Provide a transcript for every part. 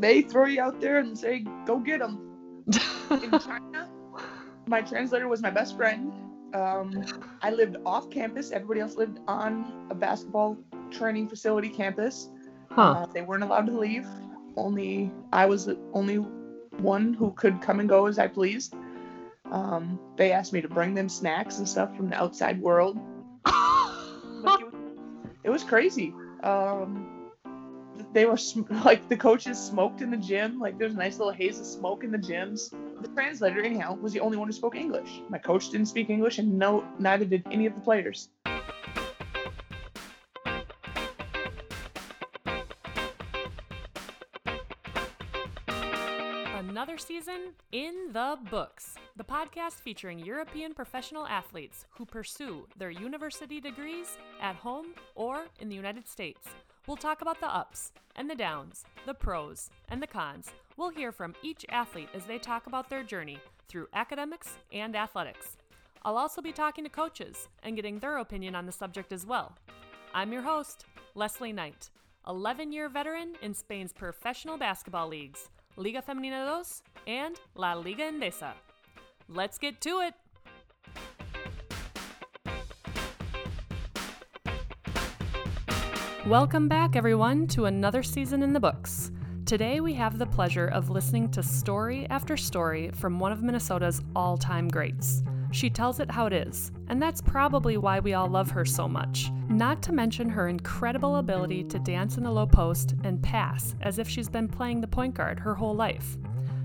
they throw you out there and say, "Go get them." In China, my translator was my best friend. Um, I lived off campus. Everybody else lived on a basketball training facility campus. huh. Uh, they weren't allowed to leave. Only I was the only one who could come and go as I pleased. Um, they asked me to bring them snacks and stuff from the outside world. Like, it, was, it was crazy. Um, they were like the coaches smoked in the gym. Like there's a nice little haze of smoke in the gyms. The translator, anyhow, was the only one who spoke English. My coach didn't speak English, and no, neither did any of the players. Another season in the books. The podcast featuring European professional athletes who pursue their university degrees at home or in the United States. We'll talk about the ups and the downs, the pros and the cons. We'll hear from each athlete as they talk about their journey through academics and athletics. I'll also be talking to coaches and getting their opinion on the subject as well. I'm your host, Leslie Knight, 11 year veteran in Spain's professional basketball leagues, Liga Femenina 2 and La Liga Endesa. Let's get to it! Welcome back, everyone, to another season in the books. Today, we have the pleasure of listening to story after story from one of Minnesota's all time greats. She tells it how it is, and that's probably why we all love her so much. Not to mention her incredible ability to dance in the low post and pass as if she's been playing the point guard her whole life.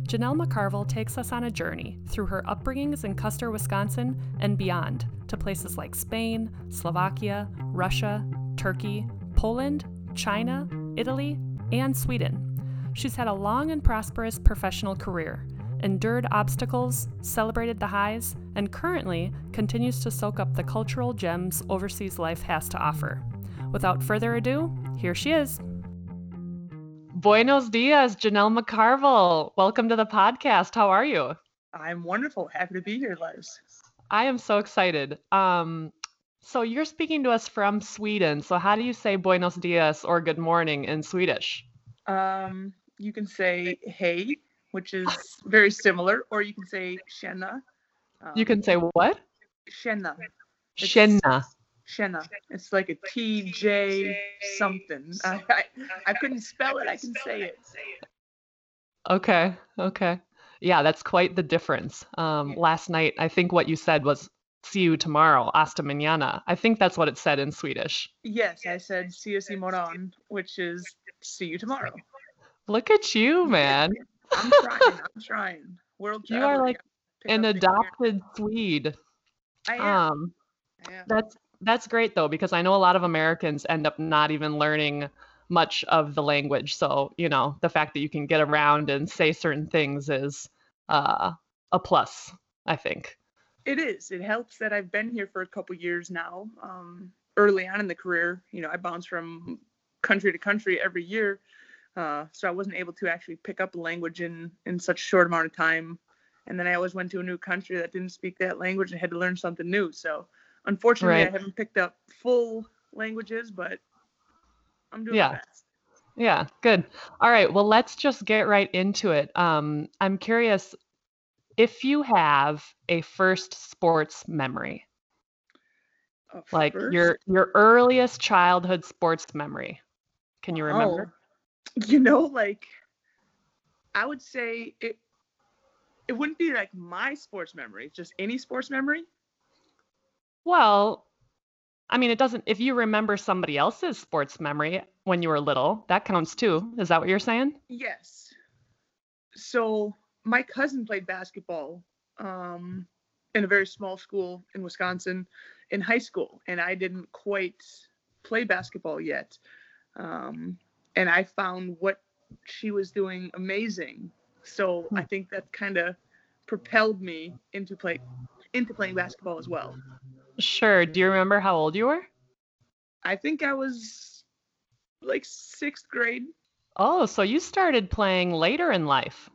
Janel McCarville takes us on a journey through her upbringings in Custer, Wisconsin, and beyond to places like Spain, Slovakia, Russia, Turkey, Poland, China, Italy, and Sweden. She's had a long and prosperous professional career, endured obstacles, celebrated the highs, and currently continues to soak up the cultural gems overseas life has to offer. Without further ado, here she is. Buenos dias, Janel McCarville. Welcome to the podcast. How are you? I'm wonderful. Happy to be here, Les. I am so excited. Um, so you're speaking to us from Sweden. So how do you say buenos dias or good morning in Swedish? Um, you can say hey, which is very similar, or you can say tjena. Um, You can say what? tjena. It's- Tjena. Tjena. It's like a TJ something. I, I, I couldn't spell it. I can say it. Okay. Okay. Yeah, that's quite the difference. Um, last night, I think what you said was see you tomorrow, hasta mañana. I think that's what it said in Swedish. Yes, I said see us moron, which is see you tomorrow. Look at you, man. I'm trying. I'm trying. World You are like An adopted Swede. I am. Um, I am. That's that's great though because I know a lot of Americans end up not even learning much of the language. So you know the fact that you can get around and say certain things is uh, a plus, I think. It is. It helps that I've been here for a couple years now. Um, early on in the career, you know, I bounced from country to country every year, uh, so I wasn't able to actually pick up a language in in such a short amount of time. And then I always went to a new country that didn't speak that language and had to learn something new. So, unfortunately, Right. I haven't picked up full languages, but I'm doing Yeah. best. Yeah, good. All right, well let's just get right into it. Um, I'm curious if you have a first sports memory, like first- your your earliest childhood sports memory. Can you remember? Oh, you know, like I would say it it wouldn't be like my sports memory, just any sports memory. Well, I mean, it doesn't. If you remember somebody else's sports memory when you were little, that counts too. Is that what you're saying? Yes. So my cousin played basketball um, in a very small school in Wisconsin in high school, and I didn't quite play basketball yet. Um, and I found what she was doing amazing. So I think that kind of propelled me into play into playing basketball as well. Sure. Do you remember how old you were? I think I was like sixth grade, Oh, so you started playing later in life.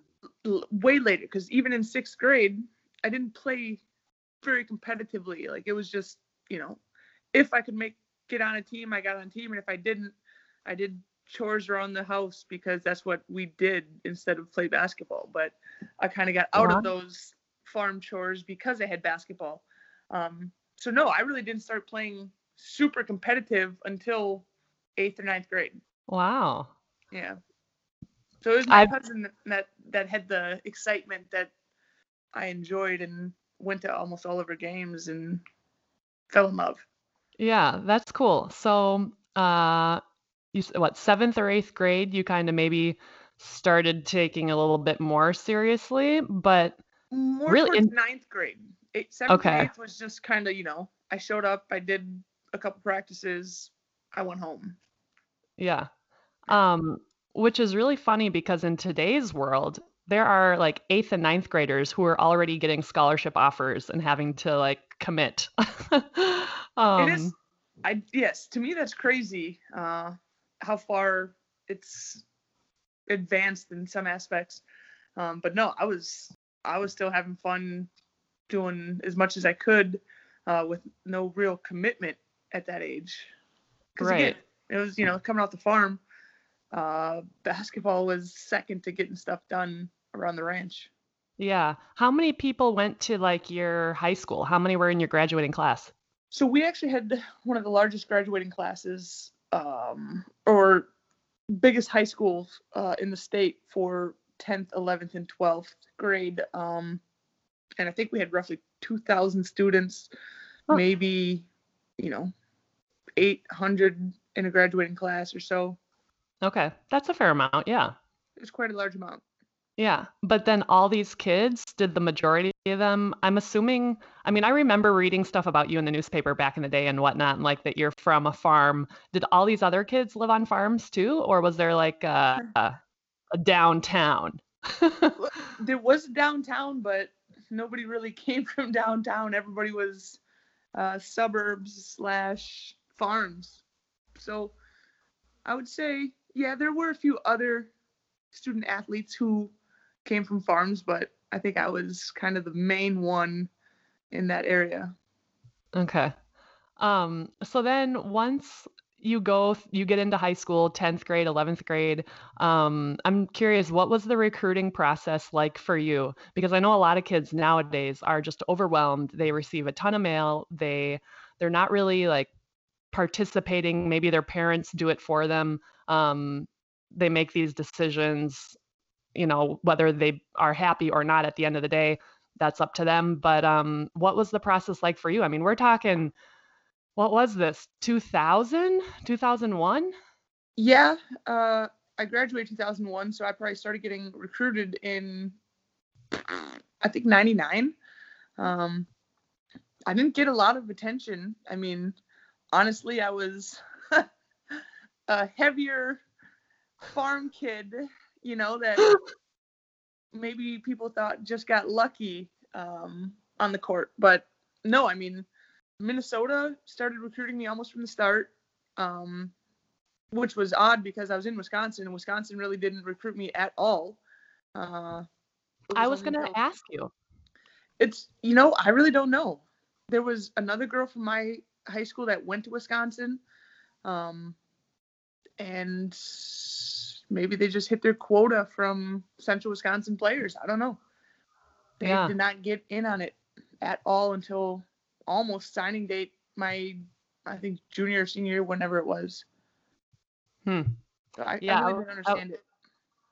L- way later, because even in sixth grade, I didn't play very competitively. Like it was just, you know, if I could make get on a team, I got on a team, and if I didn't, I did chores around the house because that's what we did instead of play basketball. But I kind of got out Uh-huh. of those farm chores because I had basketball. Um, so no, I really didn't start playing super competitive until eighth or ninth grade. Wow. Yeah. So it was my I've- cousin that that had the excitement that I enjoyed and went to almost all of her games and fell in love. Yeah, that's cool. So, uh, you what, seventh or eighth grade, you kind of maybe started taking a little bit more seriously, but More Really? In- ninth grade. Eight, seventh Okay. eighth was just kind of, you know, I showed up, I did a couple practices, I went home. yeah. Um, which is really funny because in today's world, there are like eighth and ninth graders who are already getting scholarship offers and having to like commit. Um, it is I yes, to me that's crazy. Uh how far it's advanced in some aspects. Um but no, I was I was still having fun doing as much as I could uh with no real commitment at that age. 'Cause again, Right. it was, you know, coming off the farm. Uh basketball was second to getting stuff done around the ranch. Yeah. How many people went to like your high school? How many were in your graduating class? So we actually had one of the largest graduating classes, um, or biggest high schools uh, in the state for 10th, 11th, and 12th grade. Um, and I think we had roughly 2,000 students, Huh. maybe, you know, 800 in a graduating class or so. Okay, that's a fair amount. Yeah. It was quite a large amount. Yeah. But then all these kids, did the majority of them, I'm assuming, I mean, I remember reading stuff about you in the newspaper back in the day and whatnot, and like that you're from a farm. Did all these other kids live on farms too? Or was there like a, a, a downtown? There was downtown, but nobody really came from downtown. Everybody was uh, suburbs slash farms. So I would say, yeah, there were a few other student athletes who came from farms, but I think I was kind of the main one in that area. Okay. Um, so then once you go, you get into high school, 10th grade, 11th grade, um, I'm curious, what was the recruiting process like for you? Because I know a lot of kids nowadays are just overwhelmed. They receive a ton of mail. They they're not really like participating. Maybe their parents do it for them. Um, they make these decisions, you know, whether they are happy or not at the end of the day, that's up to them. But um, what was the process like for you? I mean, we're talking, what was this, 2000, 2001? Yeah, uh, I graduated 2001, so I probably started getting recruited in, I think 99. Um, I didn't get a lot of attention. I mean, honestly, I was a heavier farm kid, you know, that maybe people thought just got lucky um, on the court. But no, I mean, Minnesota started recruiting me almost from the start. Um, which was odd because I was in Wisconsin and Wisconsin really didn't recruit me at all. Uh, it I was going to ask you. It's you know I really don't know. There was another girl from my high school that went to Wisconsin, um, and maybe they just hit their quota from Central Wisconsin players. I don't know. They Yeah. did not get in on it at all until almost signing date my I think junior or senior year, whenever it was. Hmm. So I, Yeah, I really I- don't understand it.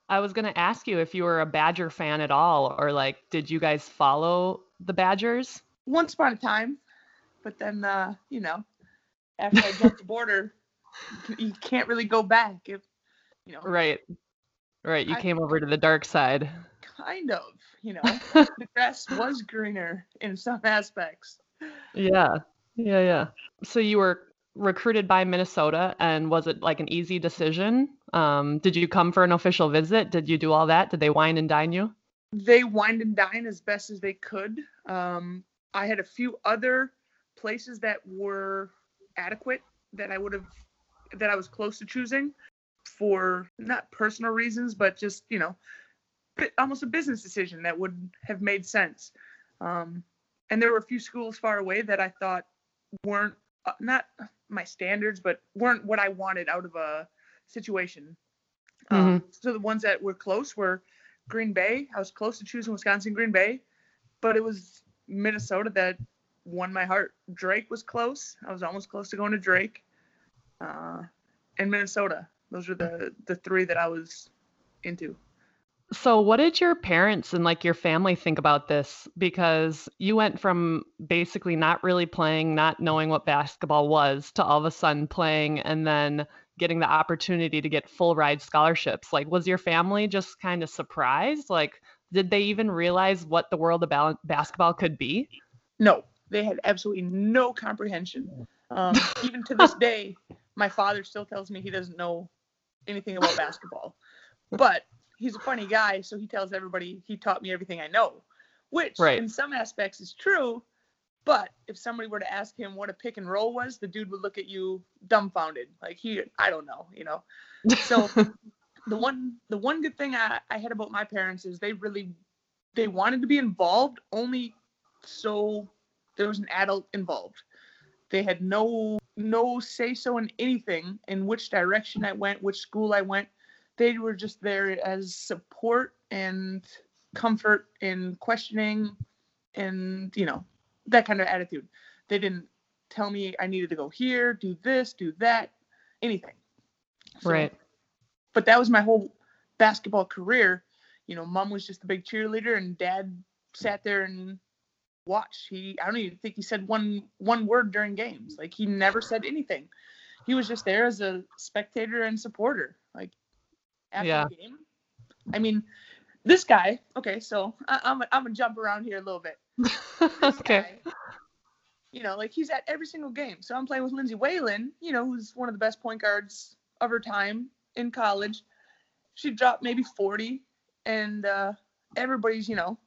I was going to ask you if you were a Badger fan at all, or like, did you guys follow the Badgers? Once upon a time, but then uh, you know, after I jumped the border, you can't really go back. If you know, Right. Right. You I- came over to the dark side. kind of, you know, the grass was greener in some aspects. Yeah. Yeah. Yeah. So you were recruited by Minnesota, and was it like an easy decision? Um, did you come for an official visit? Did you do all that? Did they wine and dine you? They wined and dine as best as they could. Um, I had a few other places that were adequate that I would have that I was close to choosing for not personal reasons, but just you know, almost a business decision that would have made sense. Um, and there were a few schools far away that I thought weren't uh, not my standards, but weren't what I wanted out of a situation. Um, Mhm. So the ones that were close were Green Bay. I was close to choosing Wisconsin, Green Bay, but it was Minnesota that won my heart. Drake was close. I was almost close to going to Drake, uh, and Minnesota. Those are the the three that I was into. So, what did your parents and like your family think about this? Because you went from basically not really playing, not knowing what basketball was, to all of a sudden playing and then getting the opportunity to get full ride scholarships. Like, was your family just kind of surprised? Like, did they even realize what the world of bal- basketball could be? No, they had absolutely no comprehension. Um, even to this day, my father still tells me he doesn't know anything about basketball. But he's a funny guy, so he tells everybody he taught me everything I know, which Right. in some aspects is true. But if somebody were to ask him what a pick and roll was, the dude would look at you dumbfounded, like he, I don't know, you know. So the one the one good thing I, I had about my parents is they really they wanted to be involved only so there was an adult involved. They had no no say so in anything in which direction I went, which school I went. They were just there as support and comfort in questioning and you know that kind of attitude. They didn't tell me I needed to go here, do this, do that, anything. So- right. but that was my whole basketball career. You know, mom was just a big cheerleader, and dad sat there and watched. He, I don't even think he said one one word during games. Like he never said anything. He was just there as a spectator and supporter. Like after Yeah. the game. I mean, this guy. Okay, so I, I'm I'm gonna jump around here a little bit. Okay. guy, you know, like he's at every single game. So I'm playing with Lindsay Whalen, you know, who's one of the best point guards of her time in college. She dropped maybe 40, and uh, everybody's, you know,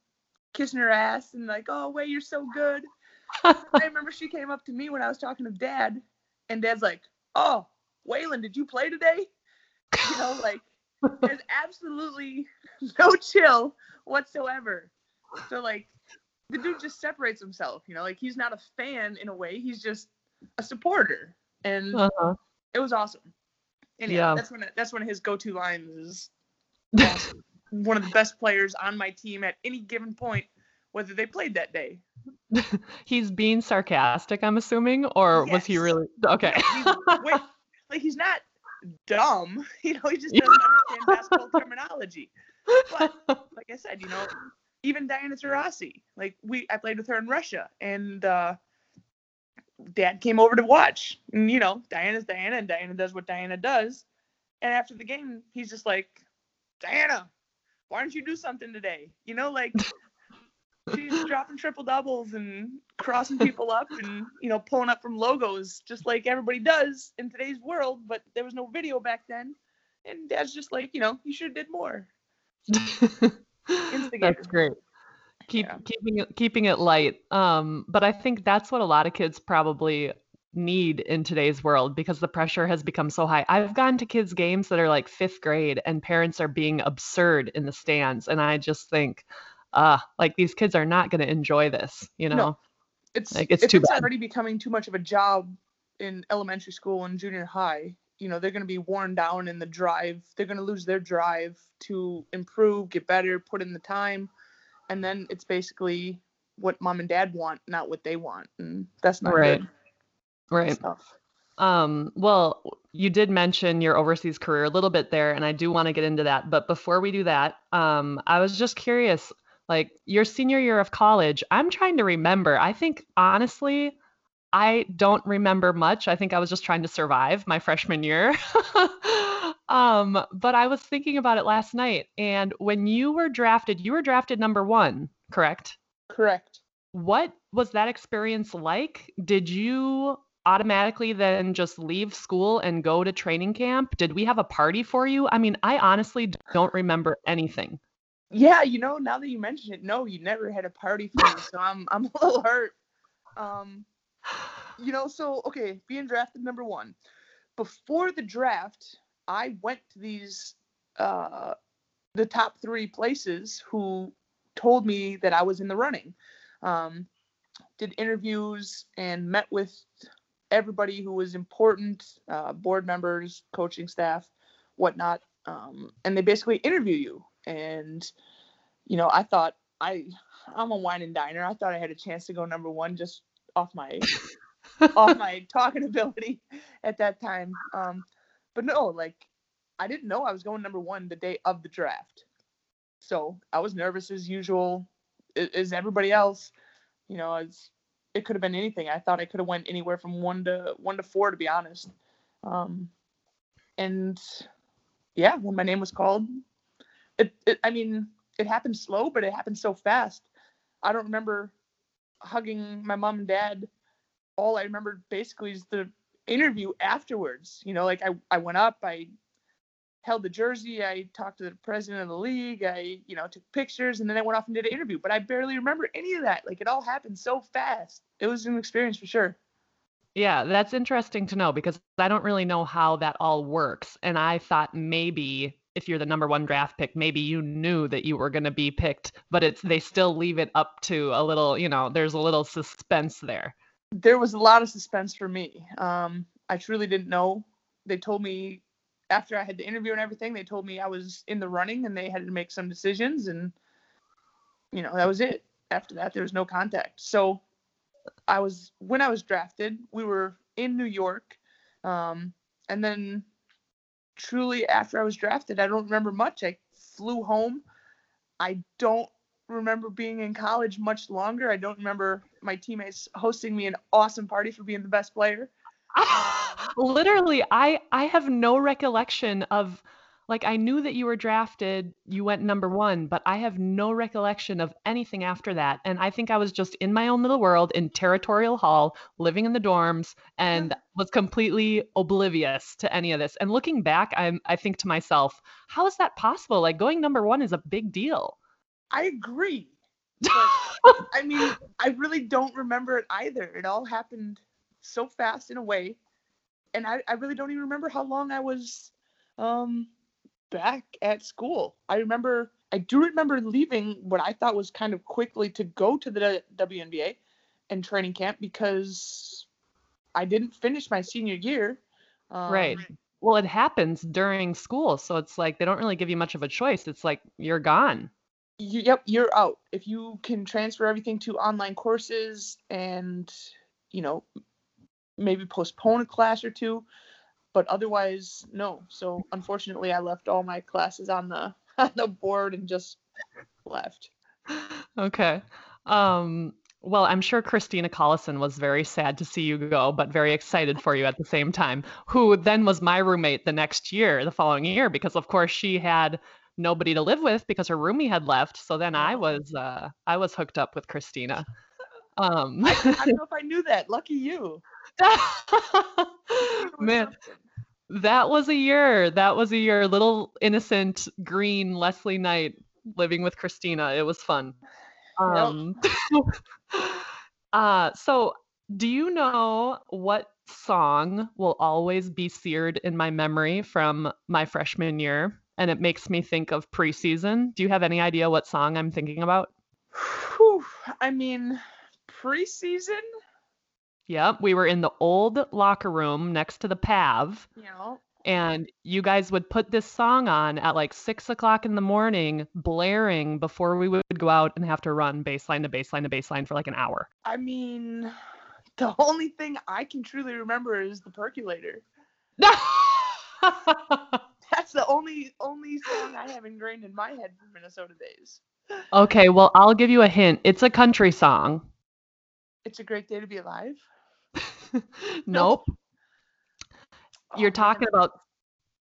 kissing her ass and like, oh, Way, you're so good. I remember she came up to me when I was talking to dad, and dad's like, oh, Whalen, did you play today? You know, like, there's absolutely no chill whatsoever. So, like, the dude just separates himself, you know, like he's not a fan in a way, he's just a supporter. And Uh-huh. it was awesome. And yeah, that's one of, that's one of his go-to lines is awesome. One of the best players on my team at any given point, whether they played that day. He's being sarcastic, I'm assuming, or was he really okay? He's, wait, like he's not dumb, you know, he just doesn't understand basketball terminology. But like I said, you know, even Diana Taurasi, like we I played with her in Russia and uh dad came over to watch. And you know, Diana's Diana and Diana does what Diana does. And after the game, he's just like, Diana, why don't you do something today? You know, like she's dropping triple doubles and crossing people up and you know pulling up from logos just like everybody does in today's world but there was no video back then and dad's just like you know you should have did more That's great. Keep Yeah. keeping it keeping it light. Um, but I think that's what a lot of kids probably need in today's world because the pressure has become so high. I've gone to kids' games that are like fifth grade and parents are being absurd in the stands. And I just think, uh, like these kids are not gonna enjoy this, you know? No. it's Like, it's if it's bad. already becoming too much of a job in elementary school and junior high you know they're going to be worn down in the drive they're going to lose their drive to improve get better put in the time and then it's basically what mom and dad want not what they want and that's not Right. good Right. stuff Um, well, you did mention your overseas career a little bit there, and I do want to get into that. But before we do that, um, I was just curious, like your senior year of college, I'm trying to remember. I think honestly, I don't remember much. I think I was just trying to survive my freshman year. um, but I was thinking about it last night, and when you were drafted, you were drafted number one, correct? correct What was that experience like? Did you automatically then just leave school and go to training camp? Did we have a party for you? I mean, I honestly don't remember anything. Yeah, you know, now that you mention it, no, you never had a party for me, so I'm I'm a little hurt. Um, you know, so okay, being drafted number one. Before the draft, I went to these uh the top three places who told me that I was in the running. Um, did interviews and met with everybody who was important, uh, board members, coaching staff. whatnot, um, and they basically interview you. And you know, I thought I I'm a wine and diner. I thought I had a chance to go number one just off my off my talking ability at that time. Um, but no, like I didn't know I was going number one the day of the draft. So I was nervous as usual, as everybody else. You know, as it could have been anything. I thought I could have went anywhere from one to one to four, to be honest. Um, and yeah, when my name was called, it, it I mean, it happened slow, but it happened so fast. I don't remember hugging my mom and dad. All I remember basically is the interview afterwards. You know, like I, I went up, I held the jersey, I talked to the president of the league, I, you know, took pictures, and then I went off and did an interview. But I barely remember any of that. Like it all happened so fast. It was an experience for sure. Yeah, that's interesting to know because I don't really know how that all works. And I thought maybe if you're the number one draft pick, maybe you knew that you were going to be picked, but it's they still leave it up to a little, you know, there's a little suspense there. There was a lot of suspense for me. Um, I truly didn't know. They told me after I had the interview and everything, they told me I was in the running and they had to make some decisions, and you know that was it. After that, there was no contact. So I was when I was drafted, we were in New York, um, and then truly after I was drafted, I don't remember much. I flew home. I don't remember being in college much longer. I don't remember my teammates hosting me an awesome party for being the best player. Literally, I I have no recollection of like I knew that you were drafted, you went number 1, but I have no recollection of anything after that. And I think I was just in my own little world in Territorial Hall, living in the dorms and was completely oblivious to any of this. And looking back, i'm I think to myself, how is that possible? Like going number 1 is a big deal. I agree. I mean, I really don't remember it either. It all happened so fast in a way. And I, I really don't even remember how long I was um back at school. I remember, I do remember leaving what I thought was kind of quickly to go to the WNBA and training camp because I didn't finish my senior year. Um, right. Well, it happens during school, so it's like they don't really give you much of a choice. It's like you're gone. You, yep, you're out. If you can transfer everything to online courses and, you know, maybe postpone a class or two, but otherwise no. So unfortunately, I left all my classes on the on the board and just left. Okay. Um, well, I'm sure Christina Collison was very sad to see you go, but very excited for you at the same time. Who then was my roommate the next year, the following year, because of course she had nobody to live with because her roomie had left. So then I was uh, I was hooked up with Christina. Um, I, I don't know if I knew that. Lucky you. Man, that was a year. That was a year. Little innocent green Leslie Knight living with Christina. It was fun. Um, uh, so, do you know what song will always be seared in my memory from my freshman year? And it makes me think of preseason. Do you have any idea what song I'm thinking about? Whew, I mean, preseason? Yep, we were in the old locker room next to the Pav. Yeah. And you guys would put this song on at like six o'clock in the morning, blaring before we would go out and have to run baseline to baseline to baseline for like an hour. I mean, the only thing I can truly remember is the percolator. That's the only only song I have ingrained in my head from Minnesota days. Okay, well, I'll give you a hint. It's a country song. It's a great day to be alive. nope. You're oh, talking man. about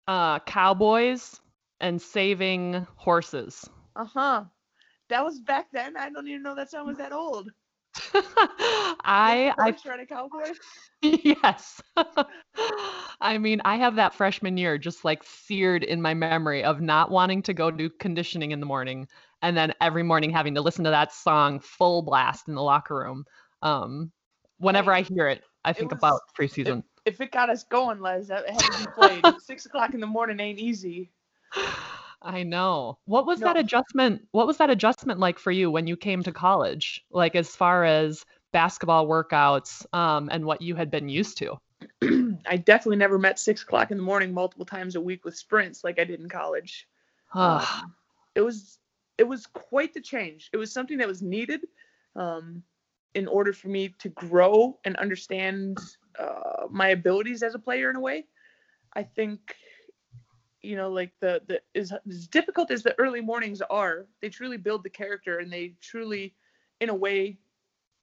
uh, cowboys and saving horses. Uh huh. That was back then. I don't even know that song was that old. I I trying a cowboy. yes. I mean, I have that freshman year just like seared in my memory of not wanting to go do conditioning in the morning and then every morning having to listen to that song full blast in the locker room. Um, whenever I hear it, I think it was, about preseason. If, if, it got us going, Les, that had to be played. Six o'clock in the morning ain't easy. I know. What was no. that adjustment? What was that adjustment like for you when you came to college? Like as far as basketball workouts um, and what you had been used to? I definitely never met six o'clock in the morning multiple times a week with sprints like I did in college. Um, it was it was quite the change. It was something that was needed um, in order for me to grow and understand uh, my abilities as a player in a way. I think you know like the the as, as difficult as the early mornings are, they truly build the character and they truly in a way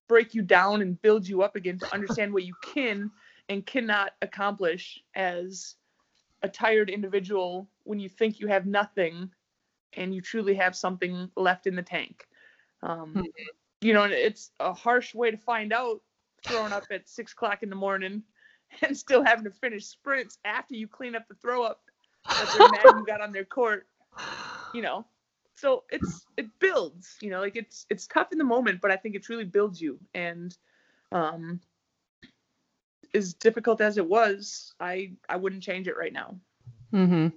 break you down and build you up again to understand what you can and cannot accomplish as a tired individual when you think you have nothing and you truly have something left in the tank. Um, Mhm. You know, it's a harsh way to find out throwing up at six o'clock in the morning and still having to finish sprints after you clean up the throw up that they're you got on their court. You know, so it's it builds. You know, like it's it's tough in the moment, but I think it truly builds you. And um, as difficult as it was, I I wouldn't change it right now. hmm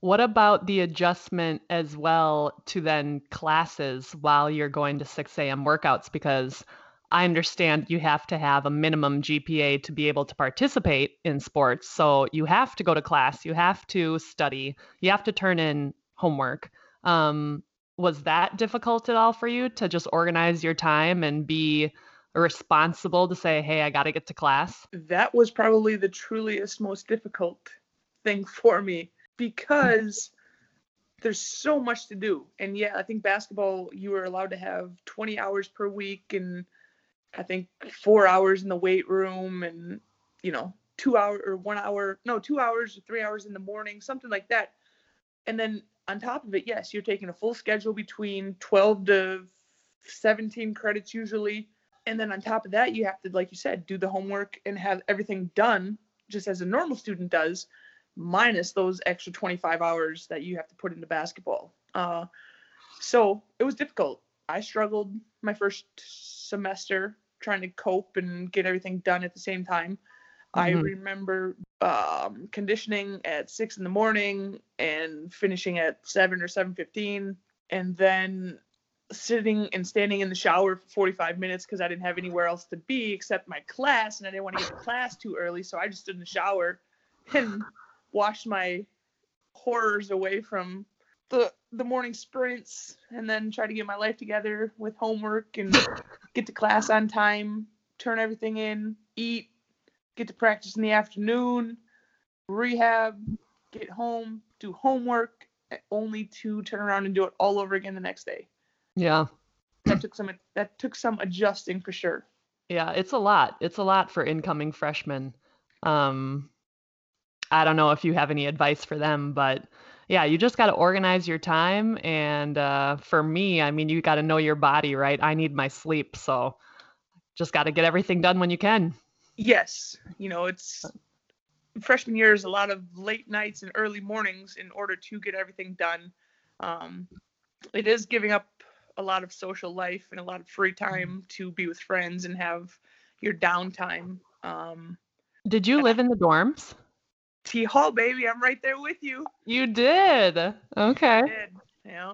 What about the adjustment as well to then classes while you're going to 6 a.m. workouts? Because I understand you have to have a minimum GPA to be able to participate in sports. So you have to go to class, you have to study, you have to turn in homework. Um, was that difficult at all for you to just organize your time and be responsible to say, hey, I got to get to class? that was probably the truliest, most difficult thing for me because there's so much to do. And yeah, I think basketball, you were allowed to have 20 hours per week and I think four hours in the weight room and, you know, two hour or one hour, no, two hours or three hours in the morning, something like that. And then on top of it, yes, you're taking a full schedule between 12 to 17 credits usually and then on top of that you have to like you said do the homework and have everything done just as a normal student does minus those extra 25 hours that you have to put into basketball. Uh, so it was difficult. I struggled my first semester trying to cope and get everything done at the same time. I Mhm. remember um, conditioning at six in the morning and finishing at seven or 7.15 and then sitting and standing in the shower for 45 minutes because I didn't have anywhere else to be except my class, and I didn't want to get to class too early, so I just stood in the shower and washed my horrors away from the the morning sprints, and then try to get my life together with homework and get to class on time, turn everything in, eat, get to practice in the afternoon, rehab, get home, do homework, only to turn around and do it all over again the next day Yeah. that took some that took some adjusting for sure. Yeah, it's a lot. It's a lot for incoming freshmen. Um, I don't know if you have any advice for them, but yeah, you just got to organize your time. And uh, for me, I mean, you got to know your body, right? I need my sleep, so just got to get everything done when you can. Yes, you know it's freshman year is a lot of late nights and early mornings in order to get everything done. Um, it is giving up a lot of social life and a lot of free time to be with friends and have your downtime. Um, Did you live in the dorms? T Hall, baby, I'm right there with you. You did. Okay. Did yeah.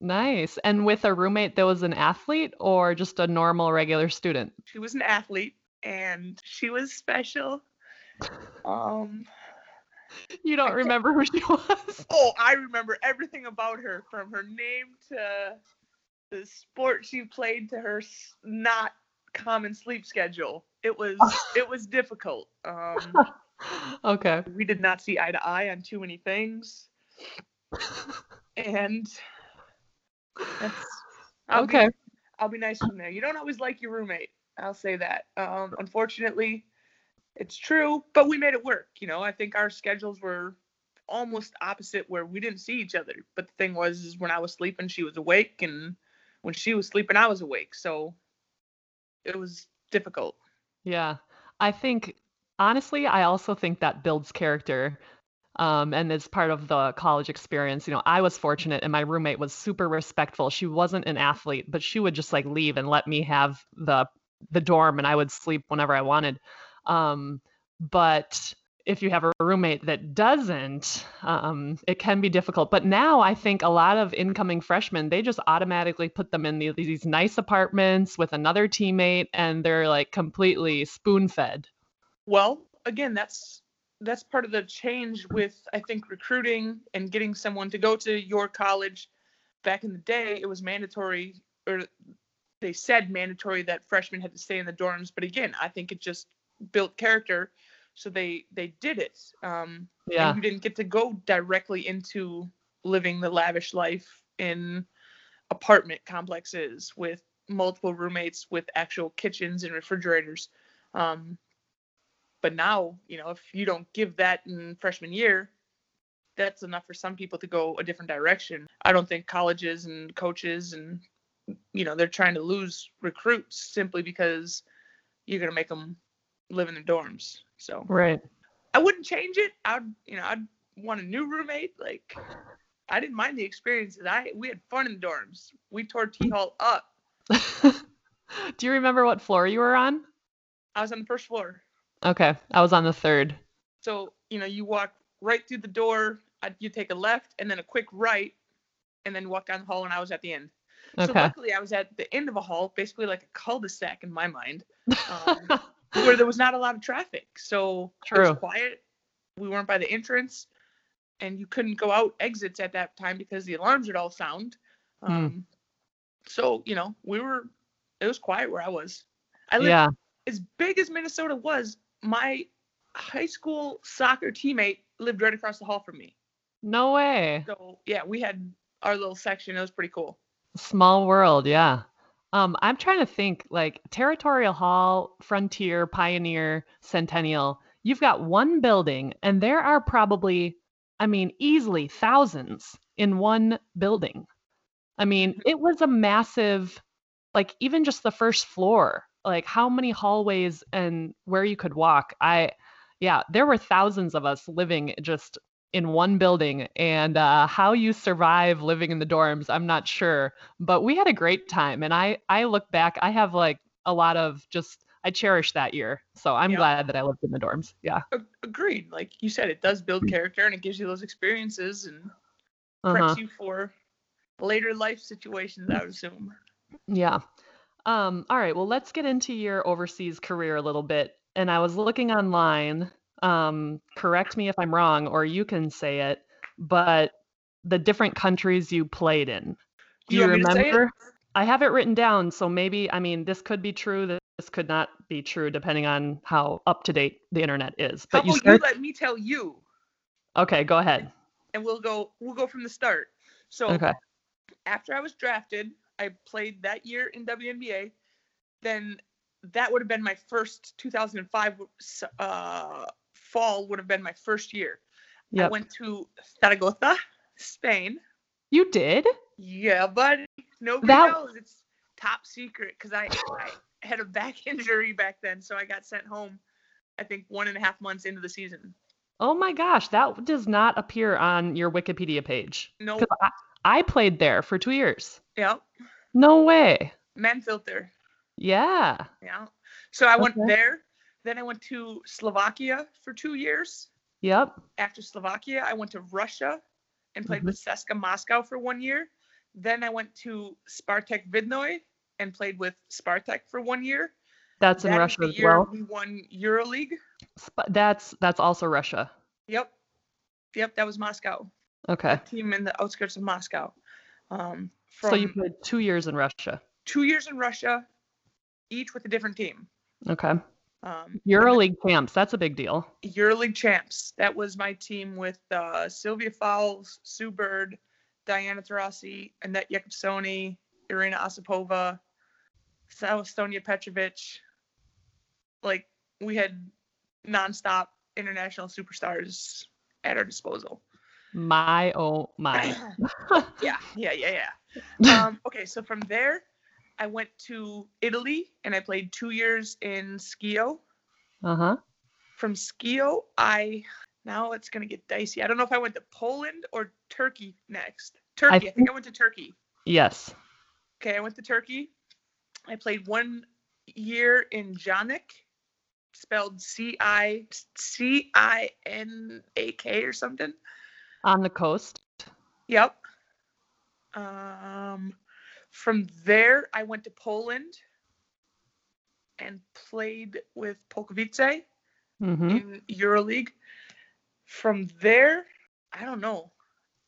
Nice. And with a roommate that was an athlete or just a normal regular student? She was an athlete and she was special. Um, You don't remember who she was? Oh, I remember everything about her from her name to the sport she played to her not common sleep schedule. It was it was difficult. Um, Okay. we did not see eye to eye on too many things, and that's I'll Okay. Be, I'll be nice from there. You don't always like your roommate. I'll say that. Um, unfortunately, it's true, but we made it work. You know, I think our schedules were almost opposite where we didn't see each other. But the thing was, is when I was sleeping, she was awake, and when she was sleeping, I was awake. So it was difficult. Yeah. I think, honestly, I also think that builds character um, and is part of the college experience. You know, I was fortunate and my roommate was super respectful. She wasn't an athlete, but she would just like leave and let me have the the dorm and I would sleep whenever I wanted. Um, but if you have a roommate that doesn't, um, it can be difficult. But now I think a lot of incoming freshmen, they just automatically put them in the, these nice apartments with another teammate and they're like completely spoon fed. Well, again, that's that's part of the change with I think recruiting and getting someone to go to your college. Back in the day, it was mandatory, or they said mandatory that freshmen had to stay in the dorms. But again, I think it just built character, so they they did it. Um, Yeah. you didn't get to go directly into living the lavish life in apartment complexes with multiple roommates with actual kitchens and refrigerators. Um, but now, you know, if you don't give that in freshman year, that's enough for some people to go a different direction. I don't think colleges and coaches and you know they're trying to lose recruits simply because you're gonna make them live in the dorms. So Right. I wouldn't change it. I'd you know I'd want a new roommate. Like I didn't mind the experiences. I we had fun in the dorms. We tore T Hall up. Do you remember what floor you were on? I was on the first floor. Okay, I was on the third. So you know you walk right through the door. You take a left and then a quick right, and then walk down the hall. And I was at the end. Okay. So luckily I was at the end of a hall, basically like a cul-de-sac in my mind, um, where there was not a lot of traffic. So it True. was quiet. We weren't by the entrance, and you couldn't go out exits at that time because the alarms would all sound. Hmm. Um, So you know we were. It was quiet where I was. I lived yeah. as big as Minnesota was. My high school soccer teammate lived right across the hall from me. No way. So yeah, we had our little section. It was pretty cool. Small world, yeah. Um, I'm trying to think like Territorial Hall, Frontier, Pioneer, Centennial. You've got one building, and there are probably, I mean, easily thousands in one building. I mean, it was a massive, like, even just the first floor, like how many hallways and where you could walk. I, yeah, there were thousands of us living just in one building, and uh, how you survive living in the dorms, I'm not sure but we had a great time and i i look back i have like a lot of just i cherish that year so i'm Yeah. glad that i lived in the dorms yeah agreed. Like you said, it does build character and it gives you those experiences and uh-huh. preps you for later life situations. I would assume. yeah um all right well let's get into your overseas career a little bit and i was looking online um correct me if i'm wrong or you can say it but the different countries you played in do you, want me to say it? remember i have it written down so maybe i mean this could be true this could not be true depending on how up to date the internet is but you start you let me tell you, Okay, go ahead. and we'll go. We'll go from the start. So Okay. after I was drafted, I played that year in WNBA. Then that would have been my first 2005 s- uh, fall would have been my first year. I went to Zaragoza, Spain. You did? Yeah, buddy. Nobody That- knows. It's top secret because I, I had a back injury back then, so I got sent home. I think one and a half months into the season. Oh my gosh, that does not appear on your Wikipedia page. No, I, I played there for two years. Yep. No way. man filter. Yeah. Yeah. So I went there. Then I went to Slovakia for two years. Yep. After Slovakia, I went to Russia and played Mhm. with CSKA Moscow for one year. Then I went to Spartak Vidnoy and played with Spartak for one year. That's in Russia as well. We won EuroLeague. That's that's also Russia. Yep. Yep, that was Moscow. Okay. Team in the outskirts of Moscow. Um, So you played two years in Russia. two years in Russia, each with a different team. Okay. Um, EuroLeague champs. That's a big deal. EuroLeague champs. That was my team with uh, Sylvia Fowles, Sue Bird, Diana Taurasi, Anete Jēkabsone, Irina Osipova, Estonia Petrovic. Like we had nonstop international superstars at our disposal. My oh my. yeah, yeah, yeah, yeah. um, okay, so from there, I went to Italy and I played two years in Schio. Uh huh. From Schio, I now it's gonna get dicey. I don't know if I went to Poland or Turkey next. Turkey, I think, think- I went to Turkey. Yes. Okay, I went to Turkey. I played one year in Janik, spelled C I C I N A K or something. On the coast. Yep. Um, from there, I went to Poland and played with Polkowice. hmm in EuroLeague. From there, I don't know.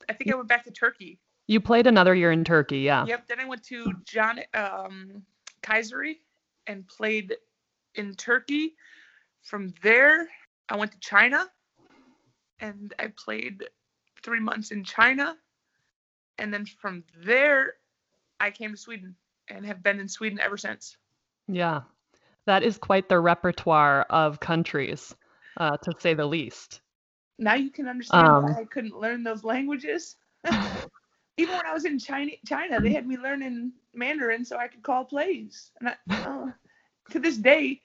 I think I went back to Turkey. You played another year in Turkey, yeah. Yep. Then I went to John um, Kayseri and played in Turkey. From there, I went to China and I played three months in China. And then from there, I came to Sweden and have been in Sweden ever since. Yeah. That is quite the repertoire of countries, uh, to say the least. Now you can understand Um, why I couldn't learn those languages. Even when I was in China, China, they had me learning Mandarin so I could call plays. And I, uh, to this day,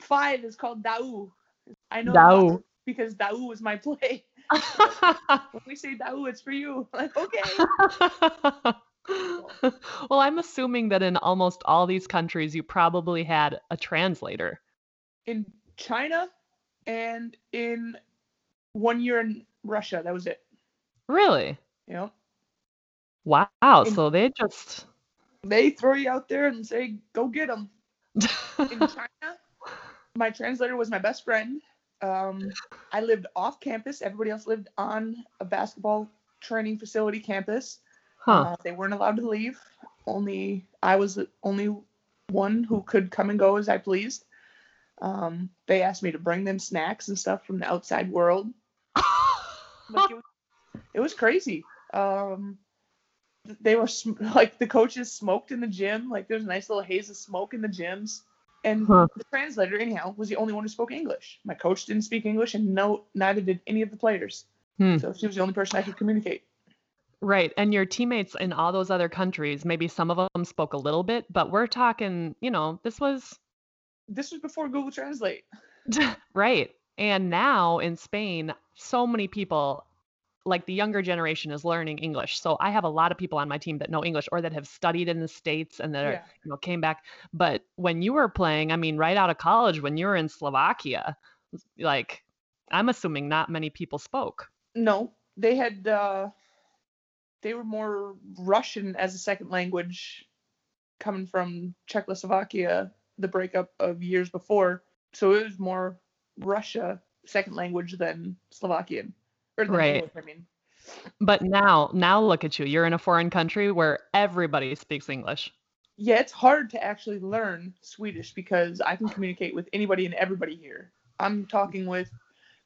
five is called Dao. I know Dao. because Dao was my play. When we say Dao, it's for you. Like, okay. well, I'm assuming that in almost all these countries, you probably had a translator. In China and in one year in Russia, that was it. Really? Know, Wow. In- So they just. they throw you out there and say, go get them. in China, my translator was my best friend. Um, I lived off campus. Everybody else lived on a basketball training facility campus. huh. Uh, they weren't allowed to leave. Only I was the only one who could come and go as I pleased. Um, they asked me to bring them snacks and stuff from the outside world. Like it, was, it was crazy. Um, they were sm- like the coaches smoked in the gym. Like there's a nice little haze of smoke in the gyms. And Huh. the translator, anyhow, was the only one who spoke English. My coach didn't speak English, and no, neither did any of the players. Hmm. So she was the only person I could communicate. Right. And your teammates in all those other countries, maybe some of them spoke a little bit, but we're talking, you know, this was This was before Google Translate. right. And now in Spain, so many people, like the younger generation, is learning English. So I have a lot of people on my team that know English or that have studied in the States and that are, you know, came back. But when you were playing, I mean, right out of college, when you were in Slovakia, like I'm assuming not many people spoke. No, they had uh they were more Russian as a second language coming from Czechoslovakia, the breakup of years before. So it was more Russia second language than Slovakian. Right. English, I mean. But now, now look at you. You're in a foreign country where everybody speaks English. Yeah, it's hard to actually learn Swedish because I can communicate with anybody and everybody here. I'm talking with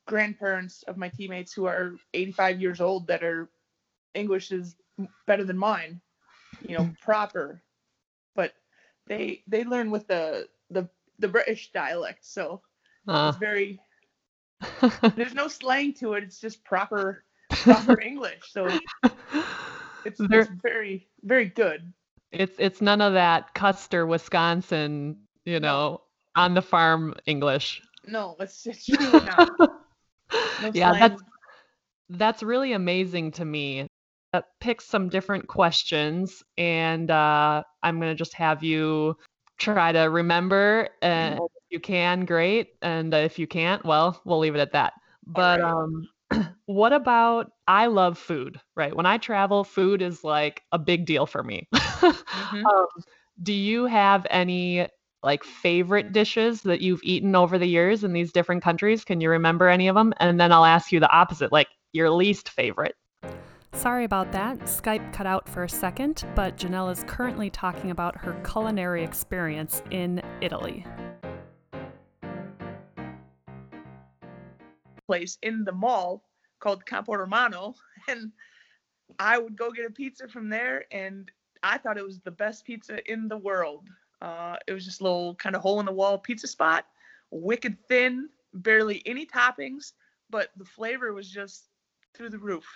grandparents of my teammates who are 85 years old that are English is better than mine, you know, proper. But they they learn with the the the British dialect, so Uh, it's very there's no slang to it. It's just proper proper English. So it's, it's very very good. It's it's none of that Custer, Wisconsin, you know, on the farm English. No, it's it's not. No yeah, slang. that's that's really amazing to me. Uh, pick some different questions, and uh, I'm gonna just have you try to remember. And if you can, great. And uh, if you can't, well, we'll leave it at that. But right. um, what about? I love food. Right, when I travel, food is like a big deal for me. Mhm. Um, do you have any like favorite dishes that you've eaten over the years in these different countries? Can you remember any of them? And then I'll ask you the opposite, like your least favorite. Sorry about that. Skype cut out for a second, but Janel is currently talking about her culinary experience in Italy. Place in the mall called Campo Romano, and I would go get a pizza from there, and I thought it was the best pizza in the world. Uh, it was just a little kind of hole in the wall pizza spot, wicked thin, barely any toppings, but the flavor was just through the roof.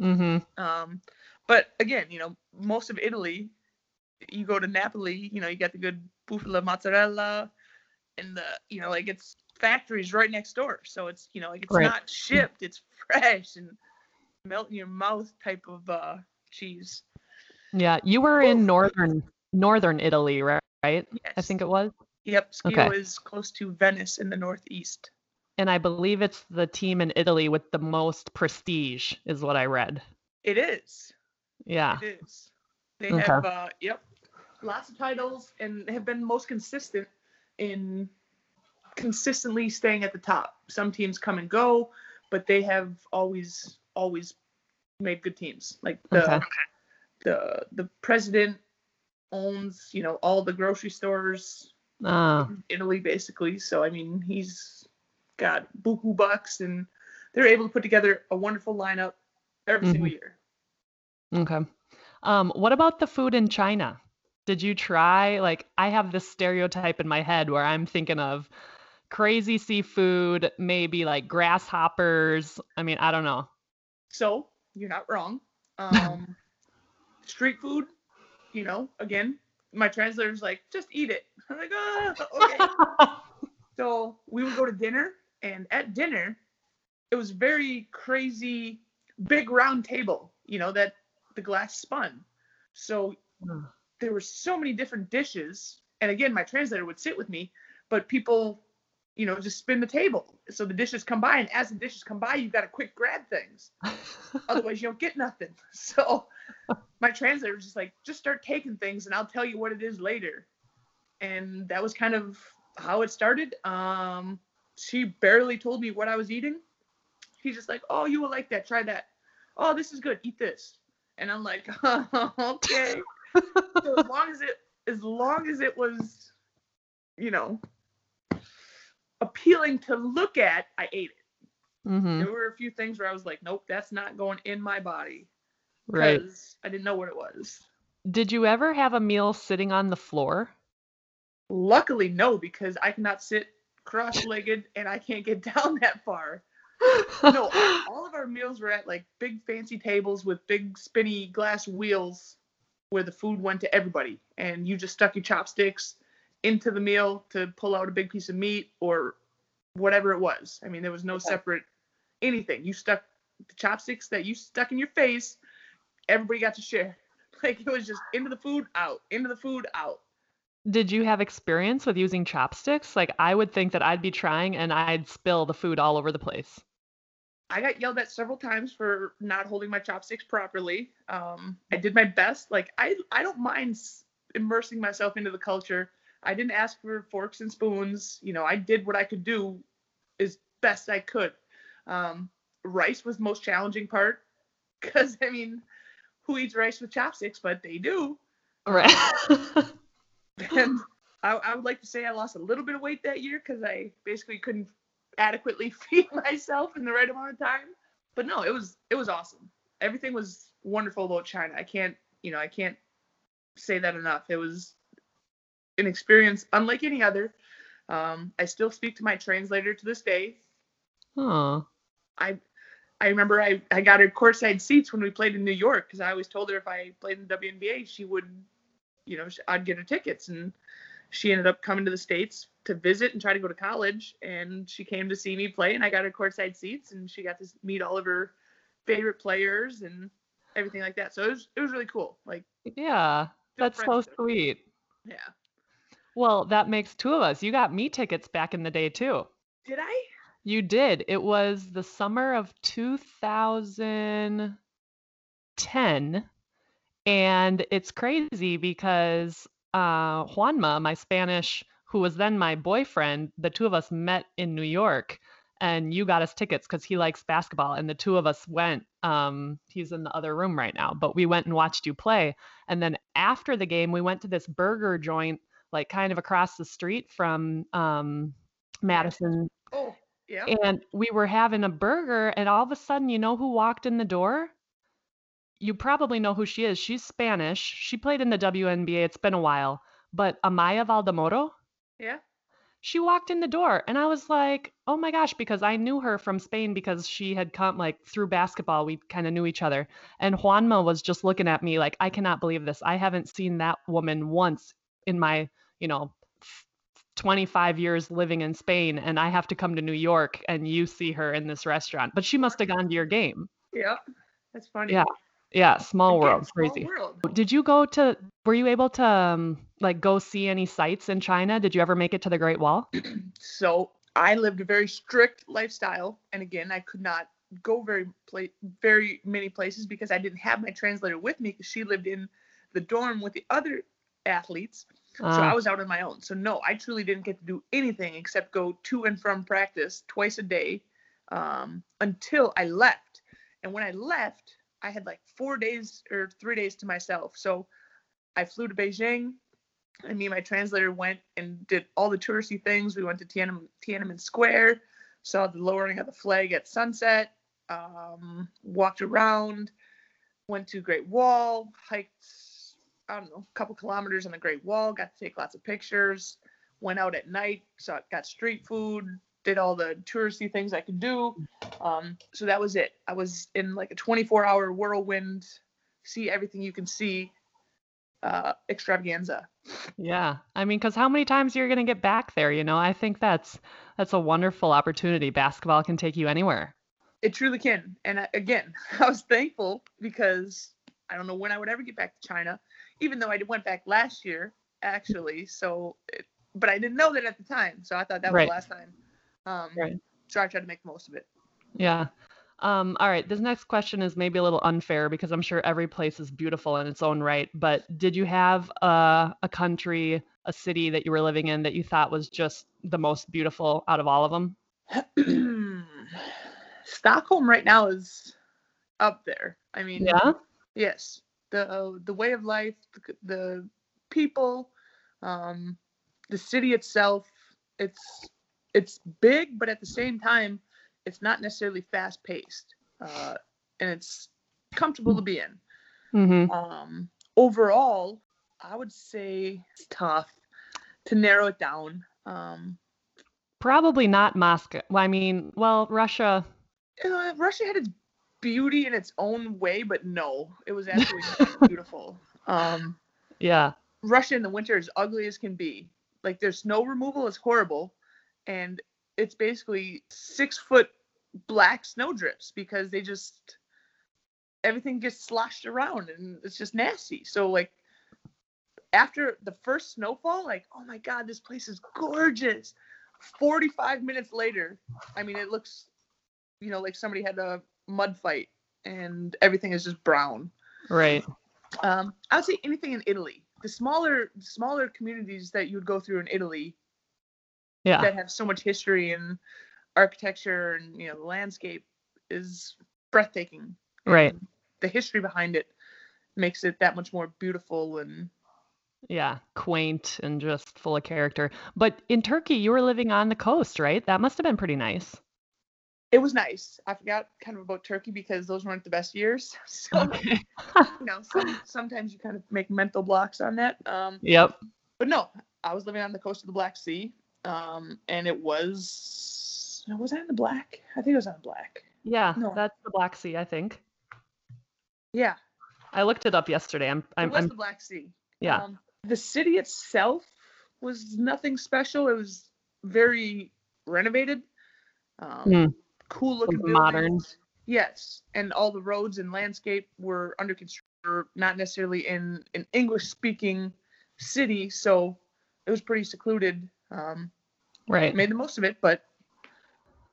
Mm-hmm. Um, but again, you know, most of Italy, you go to Napoli, you know, you got the good bufala mozzarella, and the, you know, like it's factories right next door. So it's, you know, like it's Right. not shipped, it's fresh and melt in your mouth type of uh, cheese. Yeah, you were in northern northern Italy, right? Right? Yes. I think it was. Yep, Schio Okay. is close to Venice in the northeast. And I believe it's the team in Italy with the most prestige, is what I read. It is. Yeah. It is. They Okay. have, uh, yep, lots of titles and have been most consistent in consistently staying at the top. Some teams come and go, but they have always always made good teams. Like the Okay. the the president owns, you know, all the grocery stores Ah, in Italy basically. So I mean, he's got buku bucks and they're able to put together a wonderful lineup every single year. okay. Um, what about the food in China? Did you try, like, I have this stereotype in my head where I'm thinking of crazy seafood, maybe like grasshoppers. I mean, I don't know. So you're not wrong. Um, street food, you know, again, my translator's like, just eat it. I'm like, ah, okay. So we would go to dinner, and at dinner, it was very crazy, big round table, you know, that the glass spun. So there were so many different dishes. And again, my translator would sit with me, but people, you know, just spin the table. So the dishes come by, and as the dishes come by, you've got to quick grab things. Otherwise, you don't get nothing. So my translator was just like, just start taking things, and I'll tell you what it is later. And that was kind of how it started. Um, she barely told me what I was eating. He's just like, oh, you will like that. Try that. Oh, this is good. Eat this. And I'm like, okay. so as long as it, as long as it was, you know, appealing to look at, I ate it. hmm There were a few things where I was like, nope, that's not going in my body Right. because I didn't know what it was. Did you ever have a meal sitting on the floor? Luckily, no, because I cannot sit cross-legged and I can't get down that far. No, all of our meals were at like big fancy tables with big spinny glass wheels where the food went to everybody and you just stuck your chopsticks into the meal to pull out a big piece of meat or whatever it was. I mean, there was no separate anything. You stuck the chopsticks that you stuck in your face, everybody got to share. Like it was just into the food, out, into the food, out. Did you have experience with using chopsticks? Like, I would think that I'd be trying and I'd spill the food all over the place. I got yelled at several times for not holding my chopsticks properly. Um, I did my best. Like I, I don't mind immersing myself into the culture. I didn't ask for forks and spoons. You know, I did what I could do as best I could. Um, rice was the most challenging part because I mean, who eats rice with chopsticks? But they do. Right. And I, I would like to say I lost a little bit of weight that year because I basically couldn't adequately feed myself in the right amount of time. But no, it was it was awesome. Everything was wonderful about China. I can't you know I can't say that enough. It was an experience unlike any other. Um, I still speak to my translator to this day. oh, I I remember I, I got her courtside seats when we played in New York because I always told her if I played in the WNBA, she would, you know, I'd get her tickets. And she ended up coming to the States to visit and try to go to college. And she came to see me play, and I got her courtside seats, and she got to meet all of her favorite players and everything like that. So it was, it was really cool. Like, yeah. That's so sweet. yeah. Well, that makes two of us. You got me tickets back in the day, too. Did I? You did. It was the summer of 2010. And it's crazy because uh, Juanma, my Spanish, who was then my boyfriend, the two of us met in New York. And you got us tickets because he likes basketball. And the two of us went. Um, he's in the other room right now, but we went and watched you play. And then after the game, we went to this burger joint, like kind of across the street from um, Madison. Oh, yeah. and we were having a burger and all of a sudden you know who walked in the door? You probably know who she is. She's spanish. She played in the WNBA it's been a while. But Amaya Valdemoro? Yeah. she walked in the door and I was like oh my gosh because I knew her from Spain because she had come like through basketball. We kind of knew each other. And Juanma was just looking at me like I cannot believe this. I haven't seen that woman once in my you know 25 years living in Spain and I have to come to New York and you see her in this restaurant. But she must have gone to your game. Yeah. That's funny. Yeah. Yeah, small Again, world, small crazy. world. Did you go to were you able to um, like go see any sites in China? Did you ever make it to the Great Wall? So I lived a very strict lifestyle, and again, I could not go very pla- very many places because I didn't have my translator with me because she lived in the dorm with the other athletes. So I Uh, was out on my own. So no, I truly didn't get to do anything except go to and from practice twice a day um, until I left. And when I left, I had like four days or three days to myself. So I flew to Beijing, and me and my translator went and did all the touristy things. We went to Tiananmen, Tiananmen Square, saw the lowering of the flag at sunset, um, walked around, went to Great Wall, hiked, I don't know, a couple kilometers on the Great Wall, got to take lots of pictures, went out at night, saw, got street food, did all the touristy things I could do. Um, so that was it. I was in like a 24 hour whirlwind, see everything you can see uh, extravaganza. yeah. I mean, because how many times you're gonna get back there? You know, I think that's that's a wonderful opportunity. Basketball can take you anywhere. It truly can. And I, again, I was thankful because I don't know when I would ever get back to China, even though I went back last year, actually. So, it, but I didn't know that at the time. So I thought that was Right. the last time. Um, Right. So I tried to make the most of it. Yeah. Um, all right. This next question is maybe a little unfair because I'm sure every place is beautiful in its own right. But did you have a, a country, a city that you were living in that you thought was just the most beautiful out of all of them? Stockholm right now is up there. I mean, Yeah. yes, the the way of life, the, the people, um, the city itself. It's it's big, but at the same time, it's not necessarily fast paced, uh, and it's comfortable to be in. Mm-hmm. Um, overall, I would say it's tough to narrow it down. Um, Probably not Moscow. Well, I mean, well, Russia. uh, Russia had its beauty in its own way, but no, it was absolutely beautiful. Um, Yeah. Russia in the winter is ugly as can be. Like their snow removal is horrible, and it's basically six foot black snow drifts because they just everything gets sloshed around and it's just nasty. So like after the first snowfall, like oh my god, this place is gorgeous. Forty five minutes later, I mean it looks, you know, like somebody had a mud fight and everything is just brown. Right. Um, I would say anything in Italy. The smaller, smaller communities that you would go through in Italy Yeah. that have so much history and architecture and you know the landscape is breathtaking. Right. And The history behind it makes it that much more beautiful and Yeah. Quaint and just full of character. But in Turkey, you were living on the coast, right? That must have been pretty nice. It was nice. I forgot kind of about Turkey because those weren't the best years. So Okay. you know, some, sometimes you kind of make mental blocks on that. Um, Yep. but no, I was living on the coast of the Black Sea, um, and it was was that on the Black? I think it was on the Black. Yeah. No. That's the Black Sea, I think. Yeah, I looked it up yesterday. I'm. I'm. was I'm the Black Sea. yeah. Um, the city itself was nothing special. It was very renovated, um, Hmm. Cool looking Something modern. Yes, and all the roads and landscape were under construction, not necessarily in an English speaking city, so it was pretty secluded. Um, Right. made the most of it, but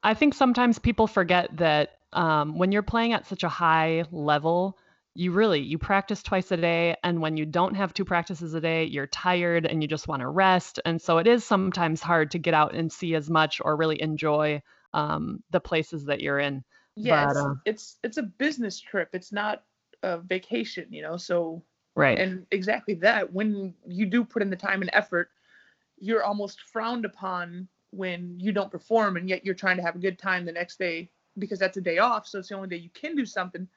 I think sometimes people forget that um, when you're playing at such a high level, you really you practice twice a day, and when you don't have two practices a day, you're tired and you just want to rest. And so it is sometimes hard to get out and see as much or really enjoy um, the places that you're in. yeah, But, it's, uh, it's it's a business trip. It's not a vacation, you know. So Right. and exactly that when you do put in the time and effort you're almost frowned upon when you don't perform and yet you're trying to have a good time the next day because that's a day off so it's the only day you can do something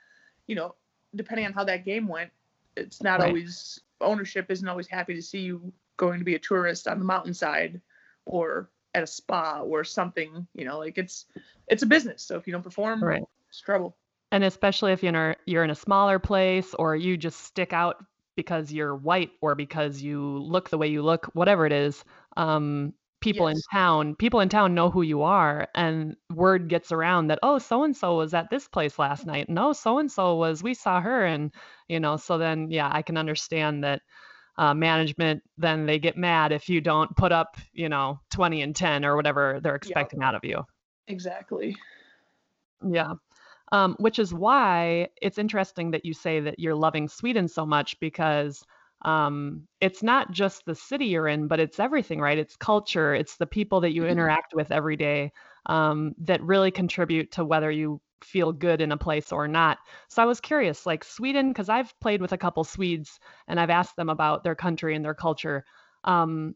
you know depending on how that game went it's not Right. always ownership isn't always happy to see you going to be a tourist on the mountainside or at a spa or something you know like it's it's a business so if you don't perform Right. it's trouble And especially if you're in a, you're in a smaller place or you just stick out because you're white or because you look the way you look, whatever it is, um, people in town, people in town know who you are, and word gets around that oh, so and so was at this place last night, oh, so and so was, we saw her, and you know, so then yeah, I can understand that. Uh, management then they get mad if you don't put up you know 20 and 10 or whatever they're expecting out of you exactly yeah. Um, which is why it's interesting that you say that you're loving Sweden so much because um, it's not just the city you're in, but it's everything, right? It's culture, it's the people that you Mhm. interact with every day um, that really contribute to whether you feel good in a place or not. So I was curious, like Sweden, because I've played with a couple Swedes and I've asked them about their country and their culture. Um,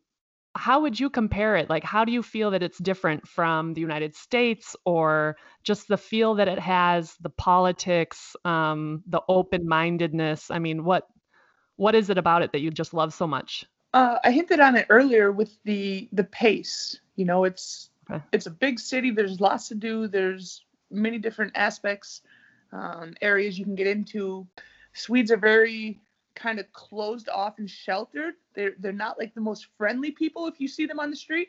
how would you compare it? Like, how do you feel that it's different from the United States or just the feel that it has, the politics, um, the open-mindedness? I mean, what what is it about it that you just love so much? Uh, I hinted on it earlier with the the pace. You know, it's Okay. it's a big city. There's lots to do. There's many different aspects, um, areas you can get into. Swedes are very kind of closed off and sheltered. They're they're not like the most friendly people if you see them on the street.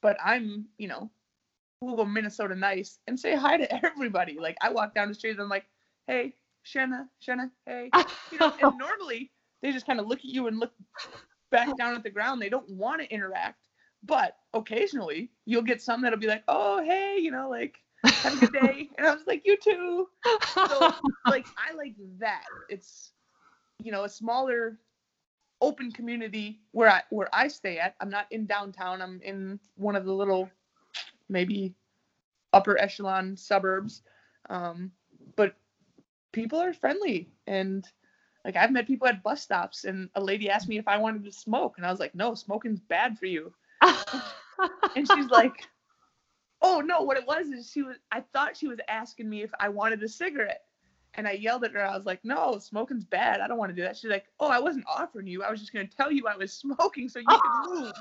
But I'm, you know, Google Minnesota nice and say hi to everybody. Like I walk down the street and I'm like, hey, Shanna, Shanna, hey. You know, and normally they just kind of look at you and look back down at the ground. They don't want to interact. But occasionally you'll get some that'll be like, oh, hey, you know, like, have a good day. And I was like, you too. So, like, I like that. It's, you know, a smaller, open community where I where I stay at. I'm not in downtown. I'm in one of the little, maybe, upper echelon suburbs. Um, but people are friendly and like I've met people at bus stops and a lady asked me if I wanted to smoke and I was like, no, smoking's bad for you. And she's like, oh no, what it was is she was I thought she was asking me if I wanted a cigarette. And I yelled at her. I was like, no, smoking's bad. I don't want to do that. She's like, oh, I wasn't offering you. I was just going to tell you I was smoking so you could move.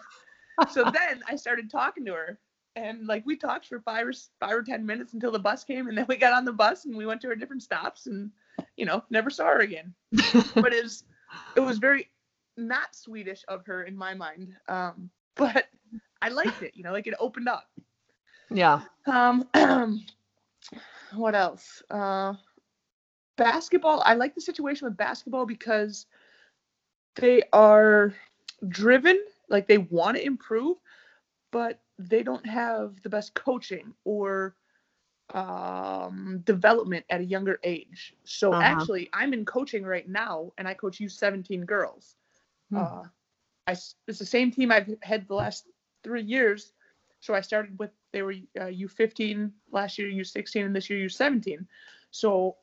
so then I started talking to her. And like we talked for five or five or ten minutes until the bus came, and then we got on the bus and we went to our different stops, and you know never saw her again. But it was it was very not Swedish of her in my mind, um, but I liked it. You know, like it opened up. Yeah. Um, what else? Uh, basketball. I like the situation with basketball because they are driven, like they want to improve, but they don't have the best coaching or um development at a younger age. So Uh-huh. actually, I'm in coaching right now, and I coach U17 girls. Hmm. Uh, I it's the same team I've had the last three years. So I started with they were uh, U15 last year, U16, and this year U17. So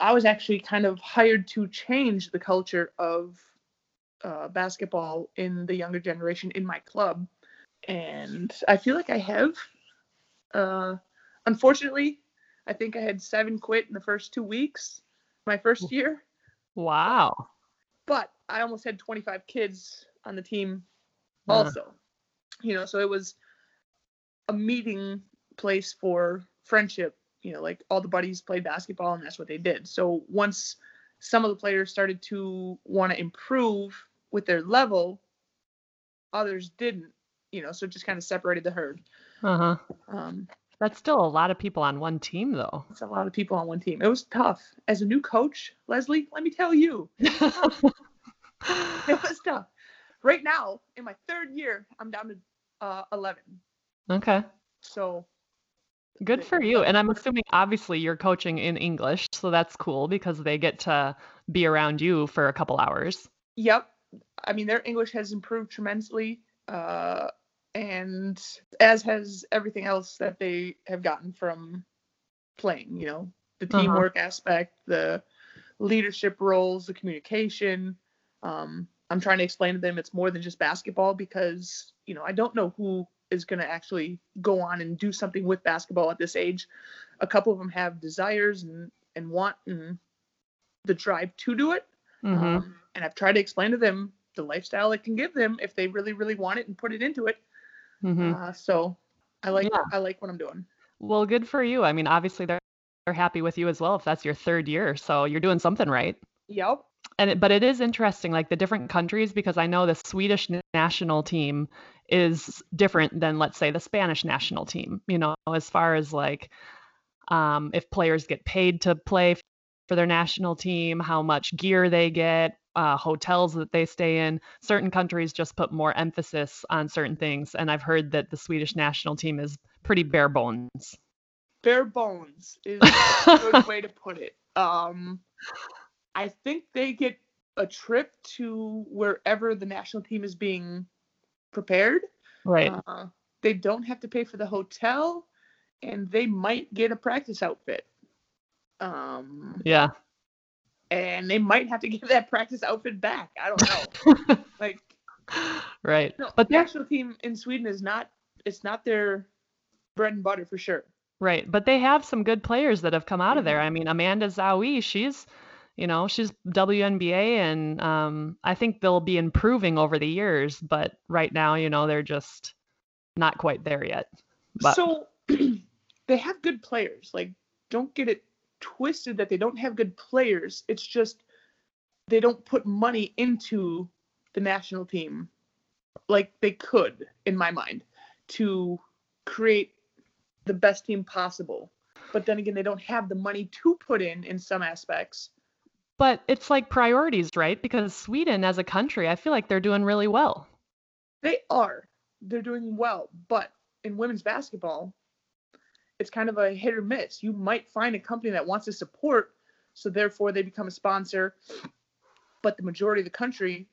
I was actually kind of hired to change the culture of uh, basketball in the younger generation in my club, and I feel like I have. Uh, unfortunately, I think I had seven quit in the first two weeks, my first year Wow. but I almost had 25 kids on the team Uh. also. You know, so it was a meeting place for friendship. You know, like all the buddies played basketball and that's what they did. So once some of the players started to want to improve with their level, others didn't. You know, so it just kind of separated the herd. Uh-huh. Um, That's still a lot of people on one team though. it's a lot of people on one team. It was tough. As a new coach, Leslie, let me tell you, it was tough. Right now, in my third year, I'm down to uh, 11. Okay. So Good for you. And I'm assuming obviously you're coaching in English, so that's cool because they get to be around you for a couple hours. Yep. I mean, their English has improved tremendously, uh, and as has everything else that they have gotten from playing. You know, the Uh-huh. teamwork aspect, the leadership roles, the communication. Um, I'm trying to explain to them it's more than just basketball because you know I don't know who is going to actually go on and do something with basketball at this age. A couple of them have desires and and want and the drive to do it. hmm Um, and I've tried to explain to them the lifestyle it can give them if they really, really want it and put it into it. hmm Uh, so I like Yeah. I like what I'm doing. Well, good for you. I mean, obviously they're they're happy with you as well if that's your third year, so you're doing something right. Yep. And it, but it is interesting, like the different countries, because I know the Swedish national team is different than, let's say, the Spanish national team. You know, as far as like um, if players get paid to play for their national team, how much gear they get, uh, hotels that they stay in. Certain countries just put more emphasis on certain things, and I've heard that the Swedish national team is pretty bare bones. Bare bones is a good way to put it. Um, I think they get a trip to wherever the national team is being prepared. Right. Uh, they don't have to pay for the hotel, and they might get a practice outfit. Um, yeah. and they might have to give that practice outfit back. I don't know. like, right. no, But the national team in Sweden is not. It's not their bread and butter for sure. right. But they have some good players that have come out of there. Mhm. I mean, Amanda Zahui, she's you know, she's WNBA and um I think they'll be improving over the years, but right now, you know, they're just not quite there yet. But So they have good players. Like, don't get it twisted that they don't have good players. It's just they don't put money into the national team like they could, in my mind, to create the best team possible. But then again, they don't have the money to put in in some aspects. But it's like priorities, right? Because Sweden as a country, I feel like they're doing really well. They are. They're doing well. But in women's basketball, it's kind of a hit or miss. You might find a company that wants to support, so therefore they become a sponsor. But the majority of the country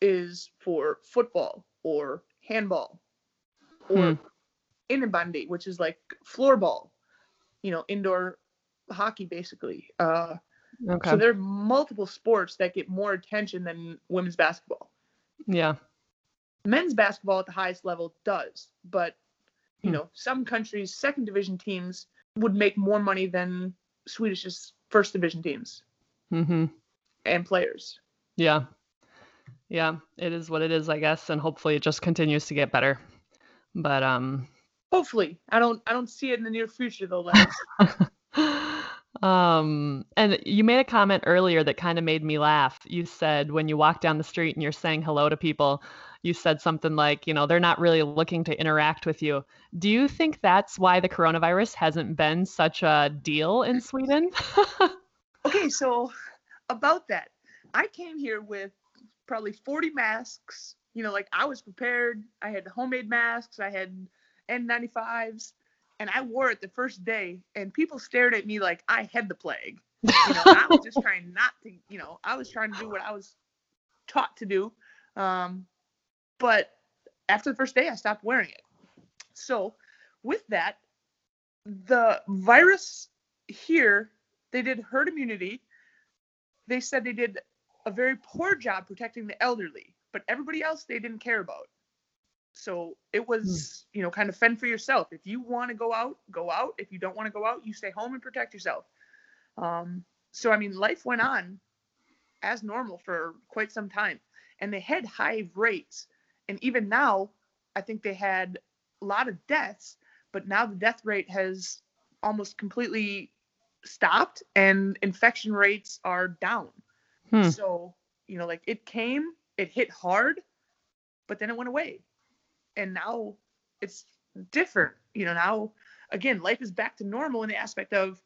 is for football or handball or Hmm. innebandy, which is like floorball, you know, indoor hockey basically. Uh, Okay. So there are multiple sports that get more attention than women's basketball yeah. men's basketball at the highest level does, but you Hmm. know, some countries' second division teams would make more money than Swedish's first division teams Mhm. and players. Yeah. Yeah, it is what it is, I guess, and hopefully it just continues to get better. But um Hopefully, I don't I don't see it in the near future though. Lex. um and you made a comment earlier that kind of made me laugh. You said when you walk down the street and you're saying hello to people, you said something like, you know, they're not really looking to interact with you. Do you think that's why the coronavirus hasn't been such a deal in Sweden? okay, so about that, I came here with probably 40 masks. You know, like I was prepared. I had homemade masks. I had N95s, and I wore it the first day, and people stared at me like I had the plague. You know, I was just trying not to. You know, I was trying to do what I was taught to do. Um, but after the first day, I stopped wearing it. So, with that, the virus here, they did herd immunity. They said they did a very poor job protecting the elderly, but everybody else they didn't care about. So it was, you know, kind of fend for yourself. If you want to go out, go out. If you don't want to go out, you stay home and protect yourself. Um, so I mean, life went on as normal for quite some time, and they had high rates. And even now, I think they had a lot of deaths, but now the death rate has almost completely stopped, and infection rates are down. Hmm. So, you know, like it came, it hit hard, but then it went away. And now it's different. You know, now again, life is back to normal in the aspect of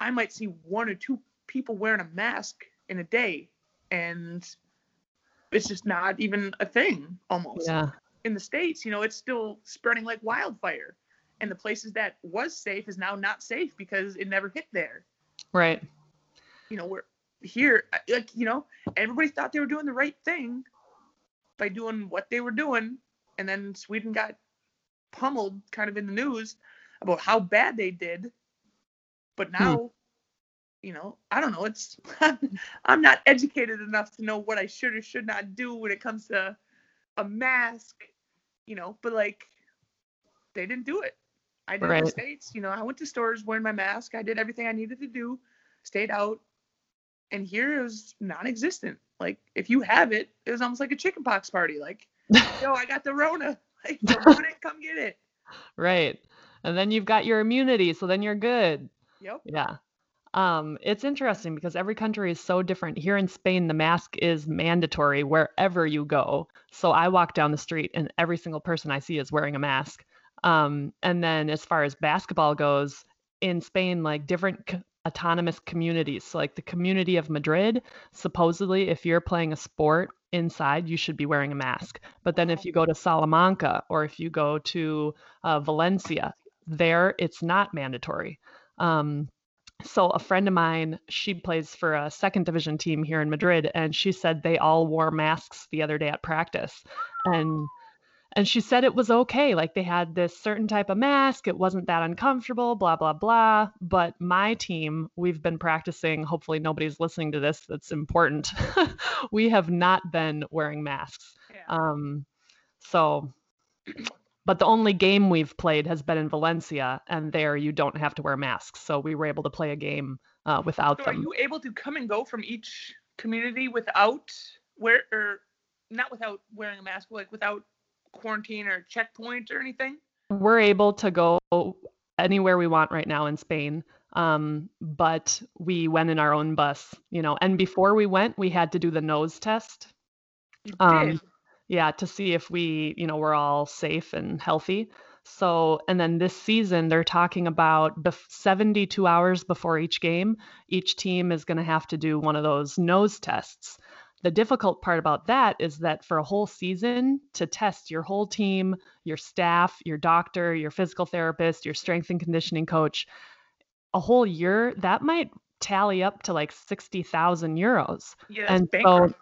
I might see one or two people wearing a mask in a day and it's just not even a thing almost. Yeah. In the States, you know, it's still spreading like wildfire. And the places that was safe is now not safe because it never hit there Right. you know, we're here, like, you know, everybody thought they were doing the right thing by doing what they were doing. And then Sweden got pummeled kind of in the news about how bad they did. But hmm. now, you know, I don't know. It's, I'm not educated enough to know what I should or should not do when it comes to a mask, you know, but like, they didn't do it. I did in the States, you know, I went to stores wearing my mask. I did everything I needed to do, stayed out. And here it was non existent. Like, if you have it, it was almost like a chickenpox party. Like, yo, I got the Rona. Like, want it? Come get it. Right. And then you've got your immunity, so then you're good. Yep. Yeah. Um, it's interesting because every country is so different. Here in Spain, the mask is mandatory wherever you go. So I walk down the street and every single person I see is wearing a mask. Um, and then as far as basketball goes, in Spain, like different c- autonomous communities, so like the community of Madrid, supposedly if you're playing a sport inside, you should be wearing a mask. But then if you go to Salamanca or if you go to uh, Valencia, there it's not mandatory. Um, so a friend of mine, she plays for a second division team here in Madrid, and she said they all wore masks the other day at practice, and and she said it was okay. Like they had this certain type of mask, it wasn't that uncomfortable, blah blah blah. But my team, we've been practicing. Hopefully nobody's listening to this. That's important. we have not been wearing masks. Yeah. Um, so but the only game we've played has been in Valencia, and there you don't have to wear masks. So we were able to play a game uh, without So are you able to come and go from each community without wear or not without wearing a mask, but like without quarantine or checkpoint or anything? We're able to go anywhere we want right now in Spain. Um, but we went in our own bus, you know, and before we went, we had to do the nose test. Um, yeah to see if we you know we're all safe and healthy so and then this season they're talking about bef- 72 hours before each game each team is going to have to do one of those nose tests the difficult part about that is that for a whole season to test your whole team your staff your doctor your physical therapist your strength and conditioning coach a whole year that might tally up to like 60,000 euros Yeah, and that's so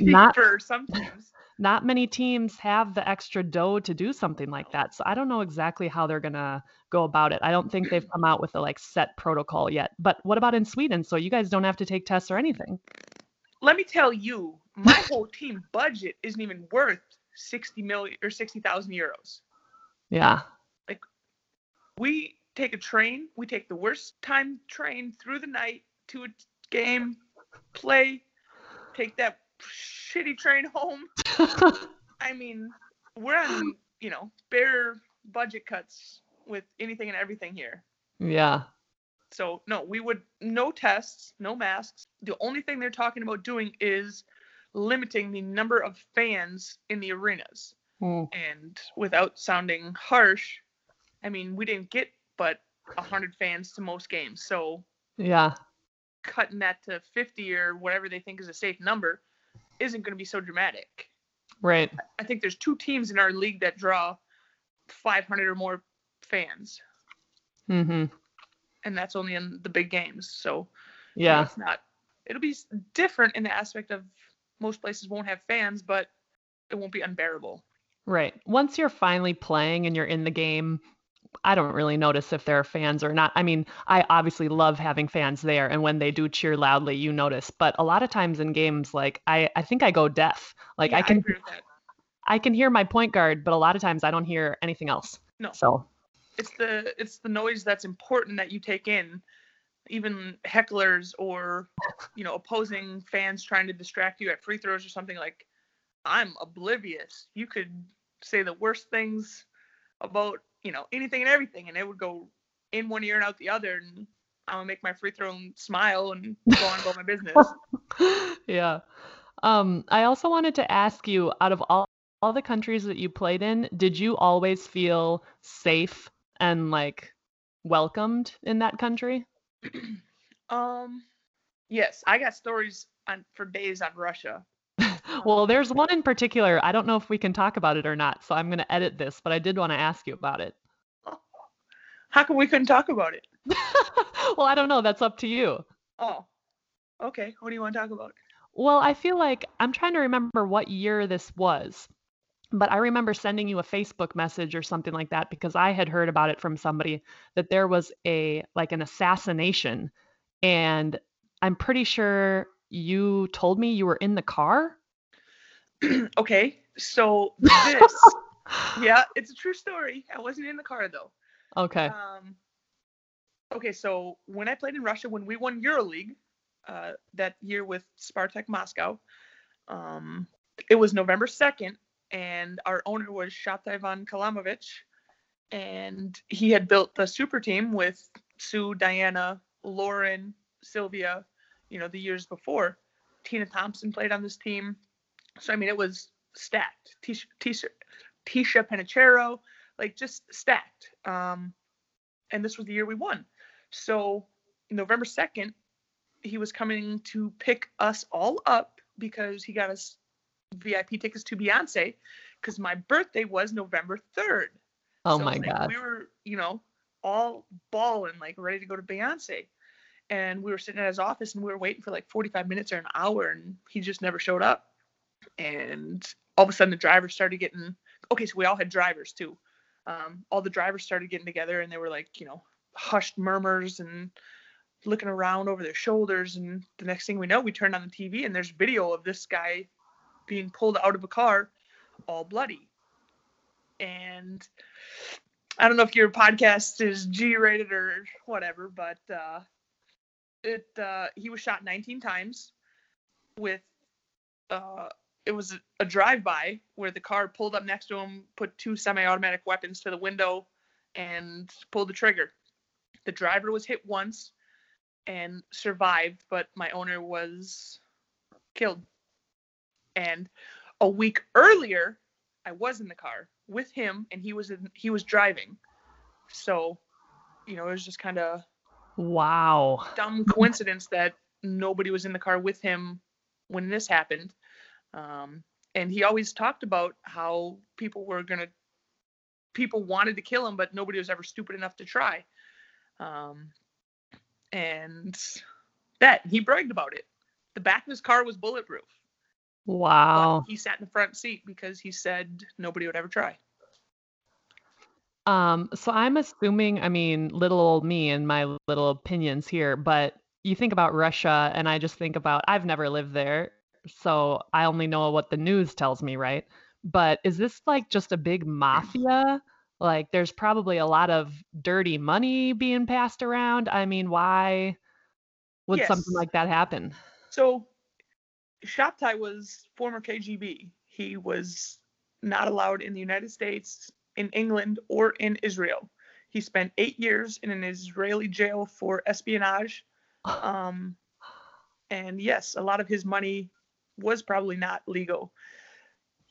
not- for some teams. not many teams have the extra dough to do something like that. So I don't know exactly how they're going to go about it. I don't think they've come out with a like set protocol yet. But what about in Sweden? So you guys don't have to take tests or anything. Let me tell you, my whole team budget isn't even worth sixty million or sixty thousand euros. Yeah. Like we take a train. We take the worst time train through the night to a game, play, take that shitty train home. I mean, we're on, you know, bare budget cuts with anything and everything here. yeah. So no, we would no tests, no masks. The only thing they're talking about doing is limiting the number of fans in the arenas. Mm. And without sounding harsh, I mean we didn't get but hundred fans to most games. So Yeah. cutting that to fifty or whatever they think is a safe number isn't going to be so dramatic. Right. I think there's two teams in our league that draw 500 or more fans, Mhm. And that's only in the big games. So you know, Yeah. it's not. It'll be different in the aspect of most places won't have fans, but it won't be unbearable. Right. Once you're finally playing and you're in the game, I don't really notice if there are fans or not. I mean, I obviously love having fans there, and when they do cheer loudly, you notice. But a lot of times in games, like I, I think I go deaf. Like Yeah, I can, that. I can hear my point guard, but a lot of times I don't hear anything else. No. So It's the it's the noise that's important that you take in. Even hecklers or you know opposing fans trying to distract you at free throws or something like. I'm oblivious. You could say the worst things about you know anything and everything, and it would go in one ear and out the other, and I'm gonna make my free throw and smile and go on about my business. yeah. Um, I also wanted to ask you, out of all, all the countries that you played in, did you always feel safe and like welcomed in that country? Um, yes, I got stories on for days on Russia. Well, there's one in particular. I don't know if we can talk about it or not, so I'm going to edit this, but I did want to ask you about it. How come we couldn't talk about it? well, I don't know. That's up to you. Oh, okay. What do you want to talk about? Well, I feel like I'm trying to remember what year this was, but I remember sending you a Facebook message or something like that because I had heard about it from somebody that there was a like an assassination, and I'm pretty sure you told me you were in the car. okay, so this, yeah, it's a true story. I wasn't in the car though. Okay. Um, okay, so when I played in Russia, when we won EuroLeague uh, that year with Spartak Moscow, um, it was November 2nd, and our owner was Shabtai von Kalmanovich, and he had built the super team with Sue, Diana, Lauren, Sylvia, you know, the years before. Tina Thompson played on this team. So, I mean, it was stacked. Ticha, Ticha, Ticha Penicheiro, like just stacked. Um, and this was the year we won. So November 2nd, he was coming to pick us all up because he got us VIP tickets to Beyonce because my birthday was November 3rd. Oh So my like God. We were, you know, all balling, like ready to go to Beyonce. and we were sitting at his office and we were waiting for like 45 minutes or an hour and he just never showed up and all of a sudden the drivers started getting okay so we all had drivers too um, all the drivers started getting together and they were like you know hushed murmurs and looking around over their shoulders and the next thing we know we turned on the tv and there's video of this guy being pulled out of a car all bloody and i don't know if your podcast is g rated or whatever but uh it uh he was shot 19 times with uh it was a drive-by where the car pulled up next to him, put two semi-automatic weapons to the window, and pulled the trigger. The driver was hit once and survived, but my owner was killed. And a week earlier, I was in the car with him, and he was in, he was driving. So, you know, it was just kind of wow dumb coincidence that nobody was in the car with him when this happened um, and he always talked about how people were gonna, people wanted to kill him, but nobody was ever stupid enough to try. Um, and that he bragged about it. The back of his car was bulletproof. Wow. But he sat in the front seat because he said nobody would ever try. Um, so I'm assuming, I mean, little old me and my little opinions here, but you think about Russia, and I just think about I've never lived there so I only know what the news tells me, right? But is this like just a big mafia? Like there's probably a lot of dirty money being passed around. I mean, why would yes. something like that happen? So Shabtai was former KGB. He was not allowed in the United States, in England, or in Israel. He spent eight years in an Israeli jail for espionage. Um, and yes, a lot of his money was probably not legal.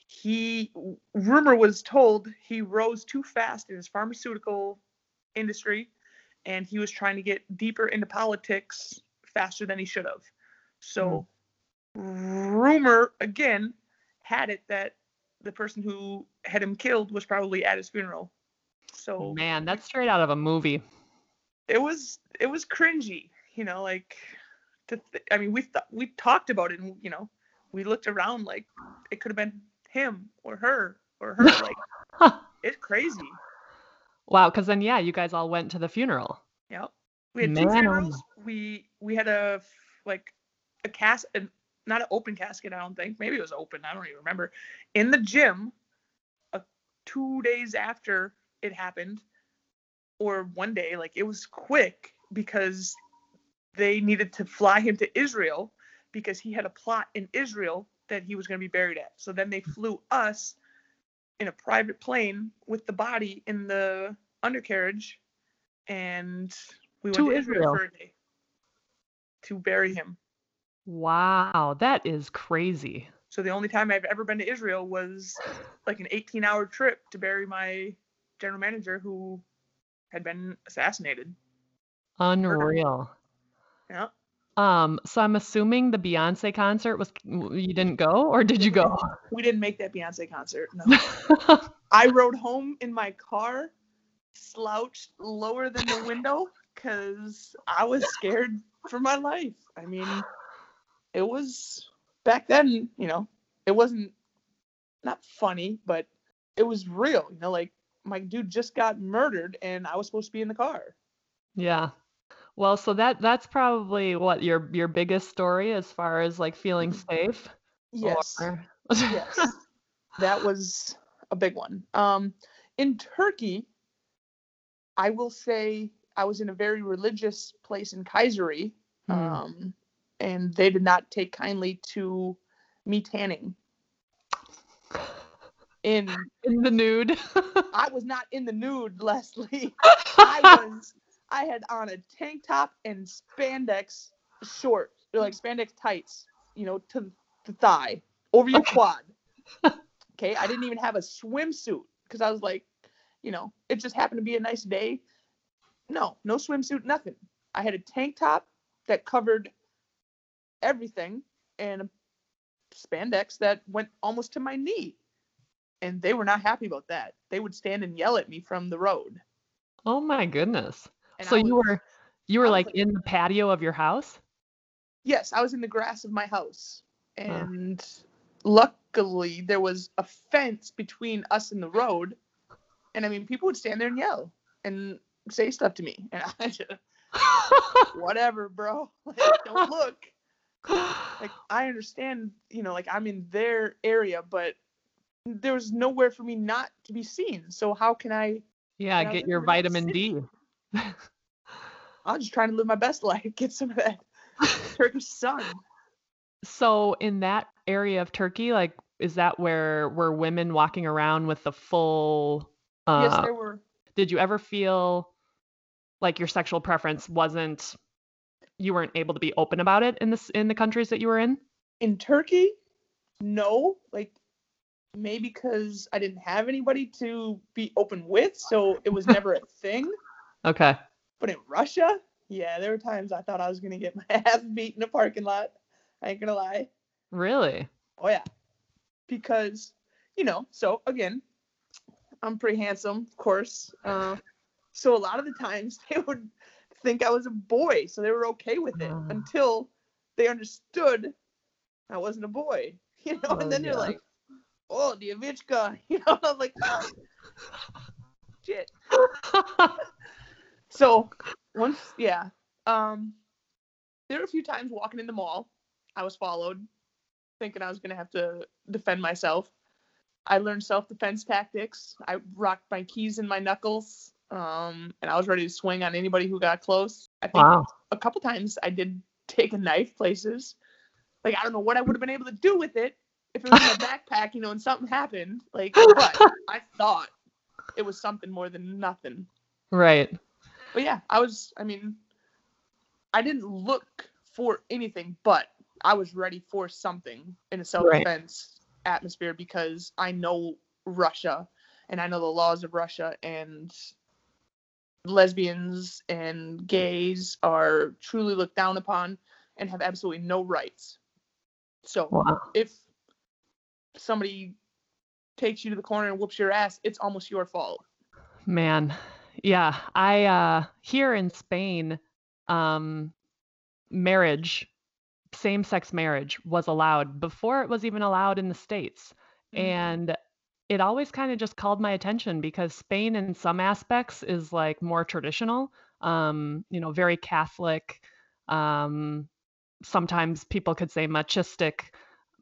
He rumor was told he rose too fast in his pharmaceutical industry and he was trying to get deeper into politics faster than he should have. So mm. Rumor again had it that the person who had him killed was probably at his funeral. So man, that's straight out of a movie. It was it was cringy, you know, like to th- I mean we th- we talked about it and you know we looked around like it could have been him or her or her. like it's crazy. Wow, because then yeah, you guys all went to the funeral. Yep. We had Man. two oh funerals. We we had a like a casket, not an open casket. I don't think. Maybe it was open. I don't even remember. In the gym, a, two days after it happened, or one day, like it was quick because they needed to fly him to Israel because he had a plot in Israel that he was going to be buried at. So then they flew us in a private plane with the body in the undercarriage, and we went to, to Israel. Israel for a day to bury him. Wow, that is crazy. So the only time I've ever been to Israel was like an 18-hour trip to bury my general manager who had been assassinated. Unreal. Yeah. Um, so I'm assuming the Beyonce concert was you didn't go or did you go? We didn't make that Beyonce concert. No. I rode home in my car, slouched lower than the window cuz I was scared for my life. I mean, it was back then, you know, it wasn't not funny, but it was real, you know, like my dude just got murdered and I was supposed to be in the car. Yeah. Well, so that that's probably what your your biggest story as far as like feeling mm-hmm. safe. Yes. Or... yes. That was a big one. Um, in Turkey, I will say I was in a very religious place in Kayseri, hmm. um, and they did not take kindly to me tanning. In in the nude. I was not in the nude, Leslie. I was I had on a tank top and spandex shorts, like spandex tights, you know, to the thigh over your quad. Okay, I didn't even have a swimsuit because I was like, you know, it just happened to be a nice day. No, no swimsuit, nothing. I had a tank top that covered everything and a spandex that went almost to my knee. And they were not happy about that. They would stand and yell at me from the road. Oh my goodness. And so was, you were You were like like- in the patio of your house? Yes, I was in the grass of my house. And luckily there was a fence between us and the road. And I mean people would stand there and yell and say stuff to me. And I just whatever, bro. Like, don't look. Like I understand, you know, like I'm in their area, but there was nowhere for me not to be seen. So how can I yeah, I get live your in New York vitamin D. I'm just trying to live my best life, get some of that Turkish sun. So in that area of Turkey, like is that where were women walking around with the full uh yes, there were did you ever feel like your sexual preference wasn't you weren't able to be open about it in this in the countries that you were in? in Turkey, no, like maybe because I didn't have anybody to be open with, so it was never a thing. Okay. But in Russia, yeah, there were times I thought I was gonna get my ass beat in a parking lot. I ain't gonna lie. Really? Oh yeah, because you know. So again, I'm pretty handsome, of course. Uh, so a lot of the times they would think I was a boy, so they were okay with it Ah. until they understood I wasn't a boy. You know, Oh, and then yeah. they're like, "Oh, Dievichka," you know. I'm like, "Oh, shit. So once, yeah, um, there were a few times walking in the mall, I was followed, thinking I was gonna have to defend myself. I learned self-defense tactics. I rocked my keys in my knuckles, um, and I was ready to swing on anybody who got close. I think wow. a couple times I did take a knife places. Like I don't know what I would have been able to do with it if it was in my backpack, you know, and something happened. Like, but I thought it was something more than nothing. Right. But yeah, I was. I mean, I didn't look for anything, but I was ready for something in a self-defense atmosphere because I know Russia and I know the laws of Russia and lesbians and gays are truly looked down upon and have absolutely no rights. So Wow. if somebody takes you to the corner and whoops your ass, it's almost your fault. Man, yeah, I uh here in Spain, um marriage, same-sex marriage was allowed before it was even allowed in the States. Mhm. And it always kind of just called my attention because Spain in some aspects is like more traditional, um, you know, very Catholic, um sometimes people could say machistic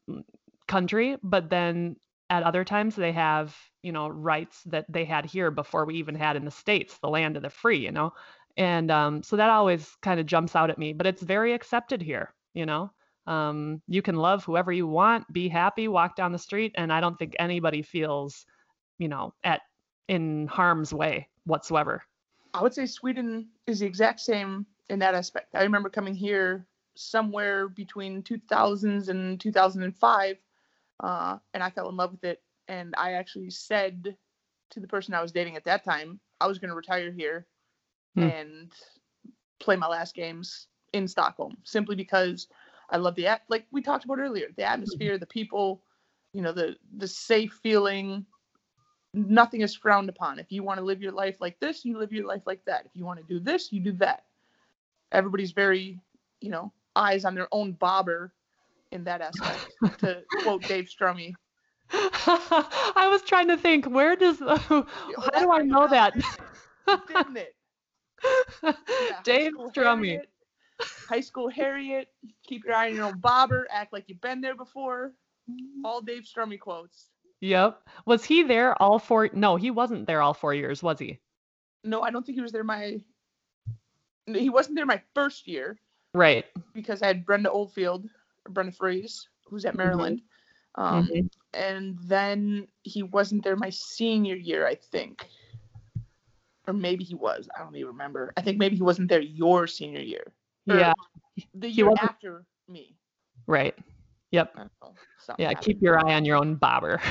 mm, country, but then at other times they have you know rights that they had here before we even had in the states the land of the free you know? And um, so that always kind of jumps out at me but it's very accepted here you know um, you can love whoever you want be happy walk down the street and i don't think anybody feels you know at in harm's way whatsoever I would say Sweden is the exact same in that aspect. I remember coming here somewhere between 2000s and 2005, uh, and I fell in love with it. And I actually said to the person I was dating at that time, I was going to retire here Hmm. and play my last games in Stockholm, simply because I love the at like we talked about earlier, the atmosphere, the people, you know, the the safe feeling, nothing is frowned upon. If you want to live your life like this, you live your life like that. If you want to do this, you do that. Everybody's very, you know, eyes on their own bobber in that aspect. to quote Dave Strummy. i was trying to think where does how do i know that Didn't it? Yeah, dave strummy High school Harriet. Keep your eye on your own bobber. Act like you've been there before. All Dave Strummy quotes. Yep. Was he there all four? No, he wasn't there all four years, was he? No, I don't think he was there my. He wasn't there my first year. Right. because I had Brenda Oldfield, Brenda Frese, who's at Mhm. Maryland. Um, Mhm. And then he wasn't there my senior year, I think. Or maybe he was. I don't even remember. I think maybe he wasn't there your senior year. Yeah. The He year after me. Right. Yep. Know. Yeah. happened. Keep your eye on your own bobber.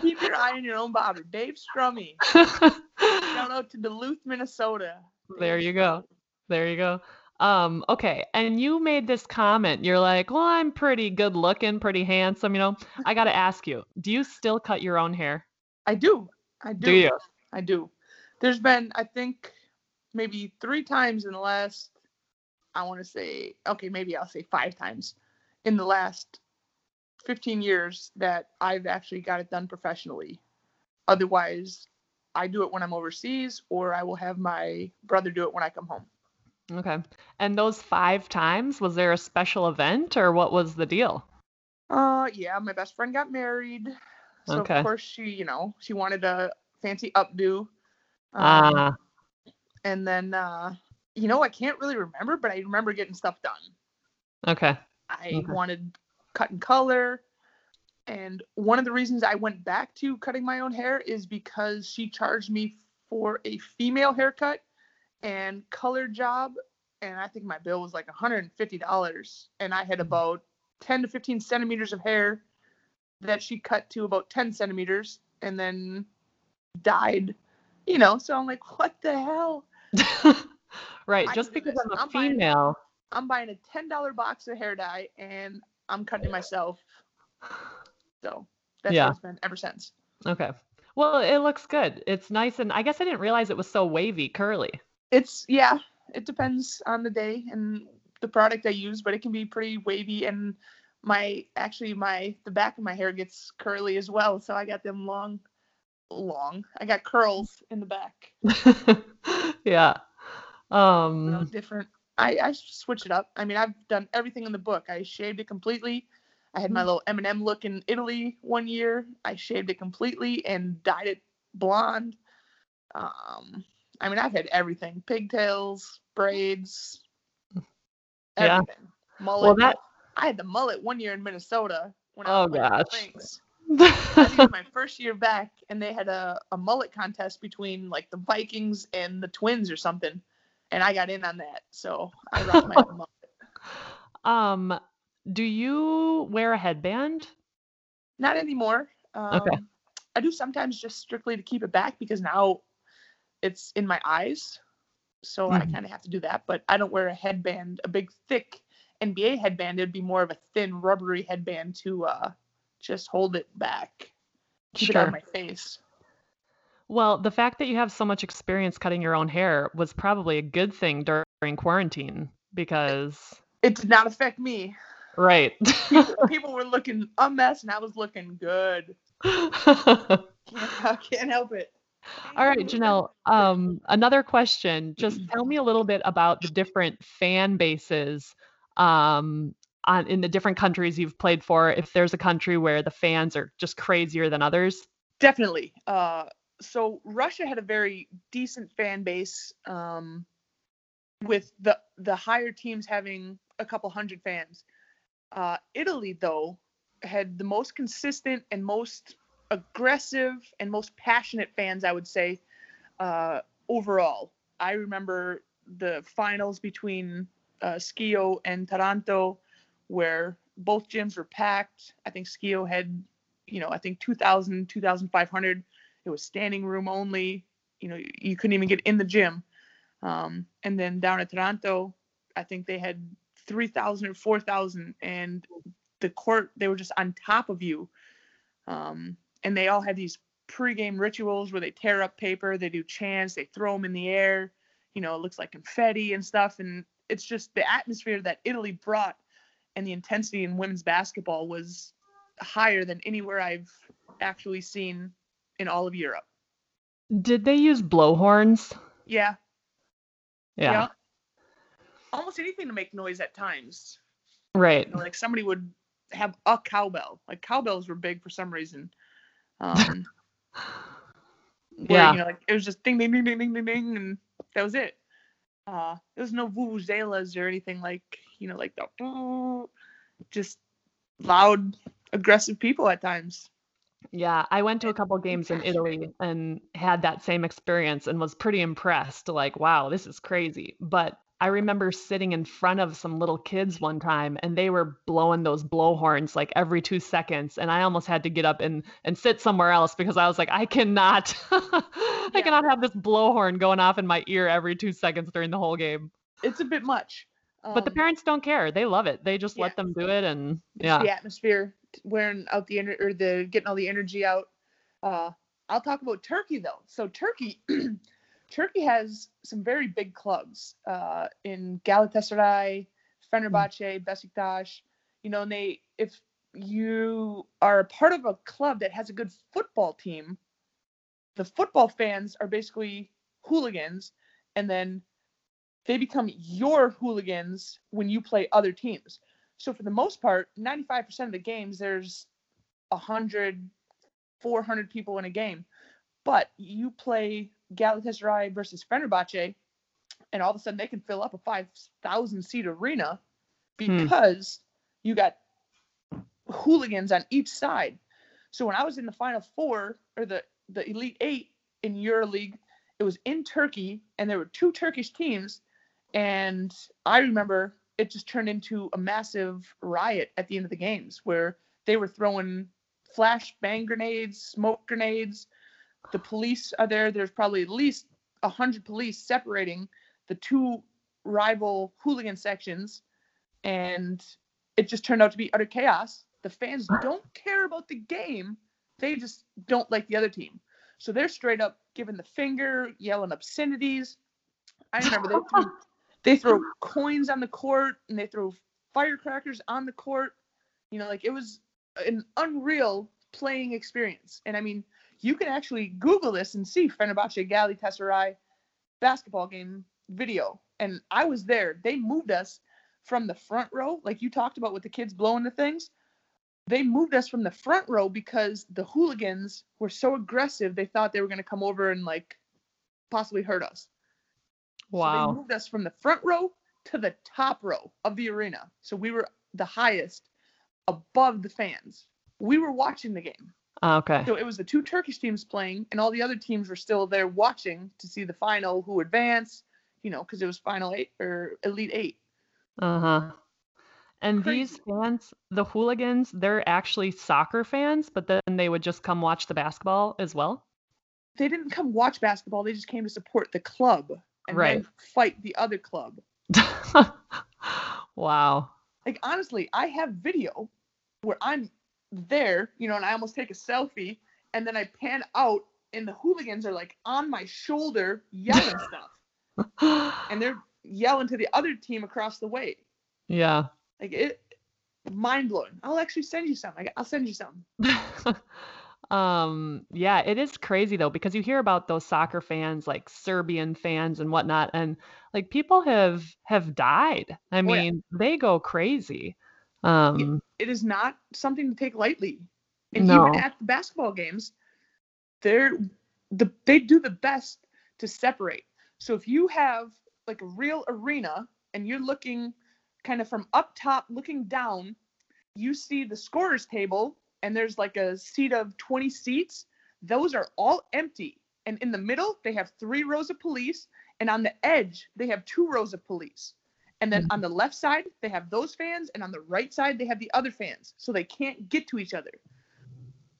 Keep your eye on your own bobber. Dave Strummy. Shout out to Duluth, Minnesota. There you go. There you go. Um, okay, and you made this comment. You're like, well, I'm pretty good looking, pretty handsome, you know. I gotta ask you, do you still cut your own hair? I do. I do. Do you? I do. There's been, I think, maybe three times in the last I want to say, okay, maybe I'll say five times in the last 15 years that I've actually got it done professionally. Otherwise, I do it when I'm overseas, or I will have my brother do it when I come home. Okay. And those five times, was there a special event or what was the deal? Uh, yeah, my best friend got married, so Okay. of course she, you know, she wanted a fancy updo. Um, Ah, and then, uh, you know, I can't really remember, but I remember getting stuff done. okay. I Okay. wanted cut and color. And one of the reasons I went back to cutting my own hair is because she charged me for a female haircut and color job. And I think my bill was like $150. And I had hmm. about 10 to 15 centimeters of hair that she cut to about 10 centimeters and then dyed, you know. So I'm like, what the hell? right. I Just because this. I'm a I'm buying- female. I'm buying a $10 box of hair dye and I'm cutting myself. So that's Yeah. it's been ever since. Okay. Well, it looks good. It's nice. And I guess I didn't realize it was so wavy, curly. It's yeah, it depends on the day and the product I use, but it can be pretty wavy and my actually my the back of my hair gets curly as well, so I got them long long. I got curls in the back. yeah. Um, different. I I switch it up. I mean, I've done everything in the book. I shaved it completely. I had my Mm. little Eminem look in Italy one year. I shaved it completely and dyed it blonde. Um, I mean, I've had everything: pigtails, braids, Yeah. Mullet. well, that. I had the mullet one year in Minnesota when I Oh, was playing gosh. Lynx. I think it was my first year back, and they had a, a mullet contest between like the Vikings and the Twins or something, and I got in on that. So I rocked my own mullet. um, do you wear a headband? Not anymore. Um, Okay. I do sometimes just strictly to keep it back because now it's in my eyes, so I Mhm. kind of have to do that. But I don't wear a headband, a big thick NBA headband. It'd be more of a thin, rubbery headband to uh, just hold it back, keep it out of my face. Well, the fact that you have so much experience cutting your own hair was probably a good thing during quarantine because, It did not affect me. right. people, people were looking a mess and I was looking good. Can't, I can't help it. All right, Janel. Um, another question. Just tell me a little bit about the different fan bases um, on, in the different countries you've played for. If there's a country where the fans are just crazier than others. Definitely. Uh, so Russia had a very decent fan base, um, with the the higher teams having a couple hundred fans. Uh, Italy though had the most consistent and most aggressive and most passionate fans, I would say, uh, overall. I remember the finals between uh, Schio and Taranto, where both gyms were packed. I think Schio had, you know, I think 2,000, 2,500. It was standing room only. You know, you couldn't even get in the gym. Um, and then down at Taranto I think they had 3,000 or 4,000, and the court, they were just on top of you. Um, and they all had these pregame rituals where they tear up paper, they do chants, they throw them in the air. You know, it looks like confetti and stuff. And it's just the atmosphere that Italy brought and the intensity in women's basketball was higher than anywhere I've actually seen in all of Europe. Did they use blowhorns? Yeah, Yeah. Almost anything to make noise at times. Right. You know, like somebody would have a cowbell. Like cowbells were big for some reason. Um, where, Yeah. You know, like it was just ding, ding, ding, ding, ding, ding, ding, and that was it. Uh, there was no vuvuzelas or anything like, you know, like the just loud, aggressive people at times. Yeah, I went to a couple games in Italy and had that same experience and was pretty impressed. Like, wow, this is crazy. But I remember sitting in front of some little kids one time and they were blowing those blowhorns like every two seconds. And I almost had to get up and, and sit somewhere else because I was like, I cannot, I Yeah. cannot have this blowhorn going off in my ear every two seconds during the whole game. It's a bit much. But the Um, parents don't care. They love it. They just yeah. let them do it. And yeah. the atmosphere, wearing out the ener- or the getting all the energy out. Uh, I'll talk about Turkey though. So Turkey, Turkey has some very big clubs uh, in Galatasaray, Fenerbahce, Besiktas. You know, and they if you are a part of a club that has a good football team, the football fans are basically hooligans, and then they become your hooligans when you play other teams. So for the most part, 95% of the games, there's 100, 400 people in a game. But you play Galatasaray versus Fenerbahce, and all of a sudden they can fill up a 5,000 seat arena hmm. because you got hooligans on each side. So when I was in the Final Four or the the Elite Eight in EuroLeague, it was in Turkey, and there were two Turkish teams, and I remember it just turned into a massive riot at the end of the games where they were throwing flash bang grenades, smoke grenades. The police are there. There's probably at least a hundred police separating the two rival hooligan sections, and it just turned out to be utter chaos. The fans don't care about the game; they just don't like the other team. So they're straight up giving the finger, yelling obscenities. I remember they threw, they throw coins on the court and they throw firecrackers on the court. You know, like it was an unreal playing experience. And I mean, you can actually Google this and see Fenerbahce Galatasaray basketball game video. And I was there. They moved us from the front row, like you talked about with the kids blowing the things. They moved us from the front row because the hooligans were so aggressive. They thought they were going to come over and like possibly hurt us. So Wow. they moved us from the front row to the top row of the arena. So we were the highest above the fans. We were watching the game. Okay. So it was the two Turkish teams playing, and all the other teams were still there watching to see the final, who advanced, you know, because it was final eight or elite eight. Uh huh. And these fans, the hooligans, they're actually soccer fans, but then they would just come watch the basketball as well. They didn't come watch basketball; they just came to support the club and Right. then fight the other club. wow. Like honestly, I have video where I'm there, you know, and I almost take a selfie, and then I pan out, and the hooligans are like on my shoulder yelling stuff, and they're yelling to the other team across the way. yeah. Like it, mind blowing. I'll actually send you some. I'll send you some. um yeah it is crazy though because you hear about those soccer fans like serbian fans and whatnot and like people have have died i yeah. mean they go crazy um It is not something to take lightly. And no even at the basketball games, they're the they do the best to separate. So if you have like a real arena and you're looking kind of from up top looking down, you see the scorers table and there's like a seat of 20 seats. Those are all empty. And in the middle, they have three rows of police. And on the edge, they have two rows of police. And then hmm. on the left side, they have those fans. And on the right side, they have the other fans. So they can't get to each other.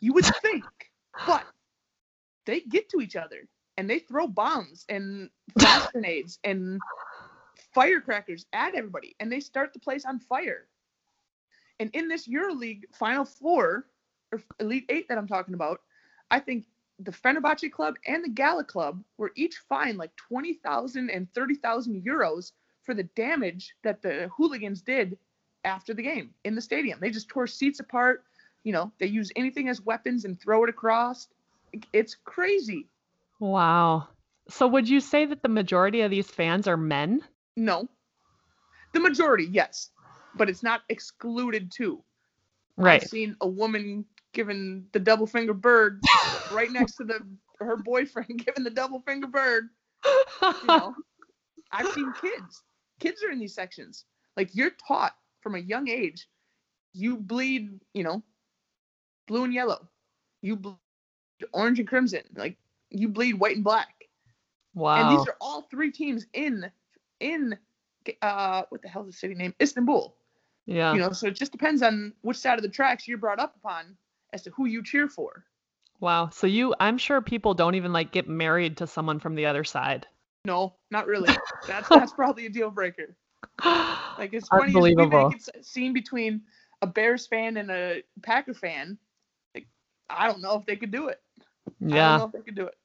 You would think, but they get to each other and they throw bombs and flash grenades and firecrackers at everybody and they start the place on fire. And in this EuroLeague Final Four or Elite Eight that I'm talking about, I think the Fenerbahce club and the Gala club were each fined like 20,000 and 30,000 euros for the damage that the hooligans did after the game in the stadium. They just tore seats apart. You know, they use anything as weapons and throw it across. It's crazy. wow so would you say that the majority of these fans are men No. The majority, yes. But it's not excluded too. right I've seen a woman giving the double finger bird right next to the her boyfriend giving the double finger bird. You know, I've seen kids. Kids are in these sections. Like you're taught from a young age, you bleed, you know, blue and yellow. You bleed orange and crimson. Like you bleed white and black. Wow. And these are all three teams in in uh what the hell is the city name? Istanbul. Yeah You know, so it just depends on which side of the tracks you're brought up upon as to who you cheer for. wow so you i'm sure people don't even like get married to someone from the other side No, not really. That's that's probably a deal breaker. Like it's funny as we make it scene between a Bears fan and a Packer fan, like I don't know if they could do it. I don't yeah know if they could do it.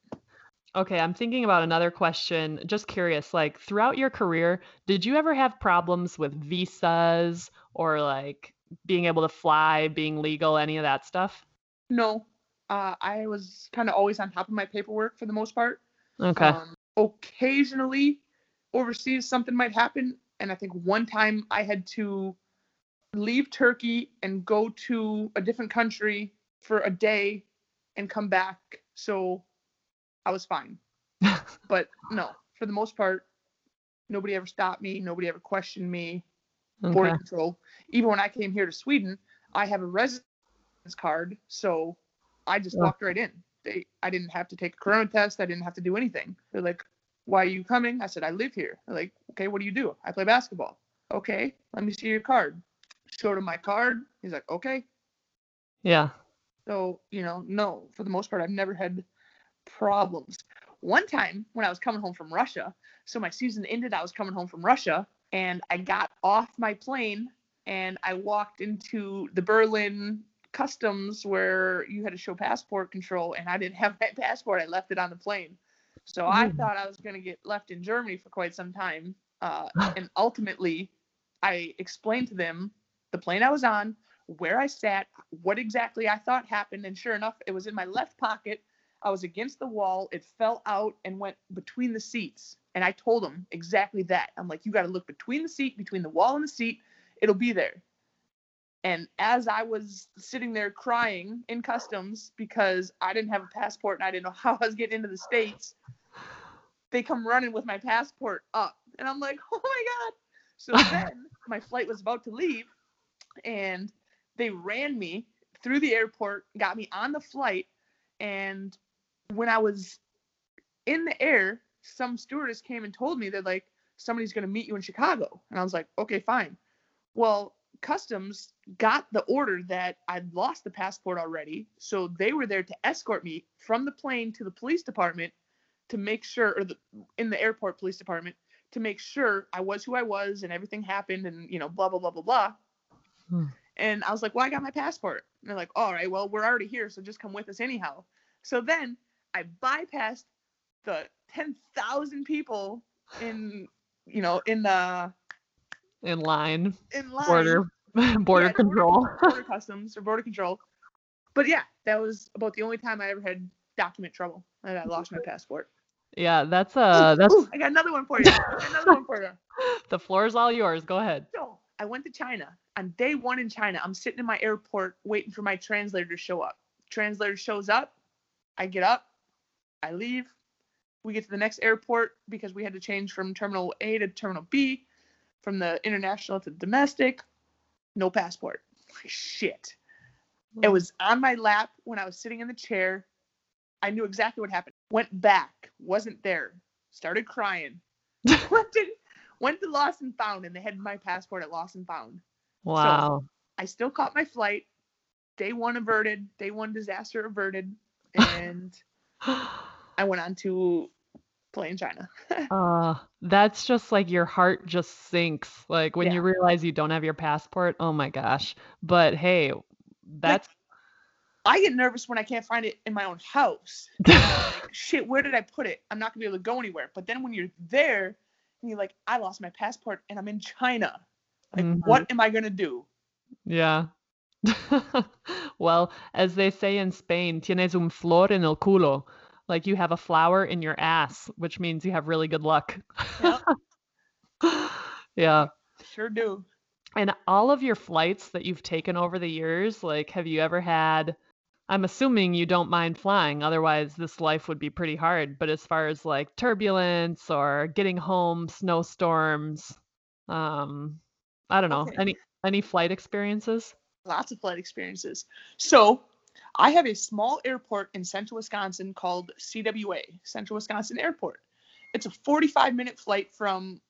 Okay, I'm thinking about another question. Just curious, like throughout your career, did you ever have problems with visas or like being able to fly, being legal, any of that stuff? No, uh, I was kind of always on top of my paperwork for the most part. Okay. Um, occasionally, overseas something might happen, and I think one time I had to leave Turkey and go to a different country for a day and come back. So I was fine. but no, for the most part, nobody ever stopped me. Nobody ever questioned me. Border control. Even when I came here to Sweden, I have a residence card, so I just Yeah. walked right in. They, I didn't have to take a corona test. I didn't have to do anything. They're like, "Why are you coming?" I said, "I live here." They're like, "Okay, what do you do?" I play basketball. Okay, let me see your card. Showed him my card. He's like, "Okay." Yeah. So, you know, no, for the most part, I've never had problems. One time when I was coming home from Russia, so my season ended, I was coming home from Russia, and I got off my plane and I walked into the Berlin customs where you had to show passport control, and I didn't have my passport. I left it on the plane. So I Mm. thought I was going to get left in Germany for quite some time. Uh, and ultimately, I explained to them the plane I was on, where I sat, what exactly I thought happened, and sure enough, it was in my left pocket. I was against the wall. It fell out and went between the seats. And I told them exactly that. I'm like, you got to look between the seat, between the wall and the seat. It'll be there. And as I was sitting there crying in customs because I didn't have a passport and I didn't know how I was getting into the States, they come running with my passport up. And I'm like, oh my God. So then my flight was about to leave and they ran me through the airport, got me on the flight. And when I was in the air, some stewardess came and told me that like somebody's going to meet you in Chicago. And I was like, okay, fine. Well, customs got the order that I'd lost the passport already. So they were there to escort me from the plane to the police department to make sure, or the, in the airport police department, to make sure I was who I was and everything happened and, you know, blah, blah, blah, blah, blah. Hmm. And I was like, well, I got my passport. And they're like, all right, well, we're already here, so just come with us anyhow. So then I bypassed the 10,000 people in, you know, in the, In line. in line. Border border Yeah, control. border customs or border control. But yeah, that was about the only time I ever had document trouble and I lost my passport. Yeah, that's Ooh, uh that's ooh, I got another one for you. Another one for you. the floor's all yours. Go ahead. So I went to China. On day one in China, I'm sitting in my airport waiting for my translator to show up. Translator shows up. I get up. I leave. We get to the next airport because we had to change from terminal A to terminal B, from the international to the domestic. No passport. Shit. It was on my lap when I was sitting in the chair. I knew exactly what happened. Went back, wasn't there. Started crying. went to went to Lost and Found, and they had my passport at Lost and Found. Wow. I still caught my flight. Day one averted. Day one disaster averted, and I went on to play in China. Uh, that's just like your heart just sinks. Like when you realize you don't have your passport. Oh my gosh. But hey, that's I get nervous when I can't find it in my own house. like, shit, where did I put it? I'm not gonna be able to go anywhere. But then when you're there and you're like, I lost my passport and I'm in China. Like, Mhm. what am I gonna do? yeah. Well, as they say in Spain, tienes un flor en el culo. Like you have a flower in your ass, which means you have really good luck. Yep. Yeah. Sure do. And all of your flights that you've taken over the years, like have you ever had I'm assuming you don't mind flying, otherwise this life would be pretty hard, but as far as like turbulence or getting home, snowstorms, um I don't know, Okay. any any flight experiences? lots of flight experiences. So, I have a small airport in central Wisconsin called CWA, Central Wisconsin Airport. It's a 45 minute flight from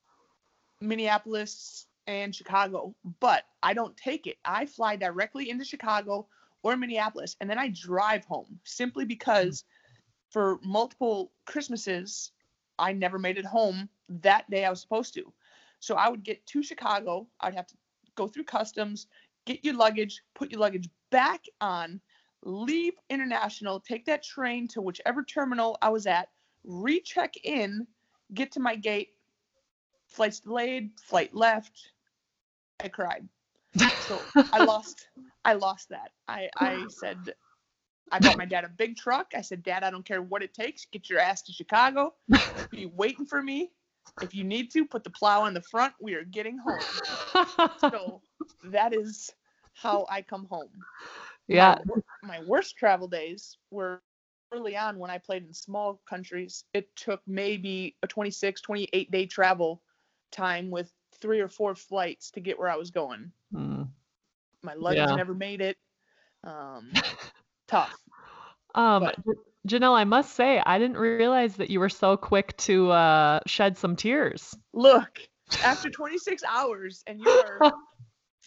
Minneapolis and Chicago, but I don't take it. I fly directly into Chicago or Minneapolis and then I drive home simply because for multiple Christmases, I never made it home that day I was supposed to. So I would get to Chicago, I'd have to go through customs, get your luggage, put your luggage back on, leave international, take that train to whichever terminal I was at, recheck in, get to my gate, flight's delayed, flight left. I cried. So I lost I lost that. I I said I bought my dad a big truck. I said, Dad, I don't care what it takes. Get your ass to Chicago. Be waiting for me. If you need to, put the plow on the front. We are getting home. So that is how I come home. Yeah. My, my worst travel days were early on when I played in small countries. It took maybe a 26, 28 day travel time with three or four flights to get where I was going. Mm. My luggage Yeah. never made it. Um, tough. Um, But- Janel, I must say, I didn't realize that you were so quick to uh, shed some tears. Look, after 26 hours and you're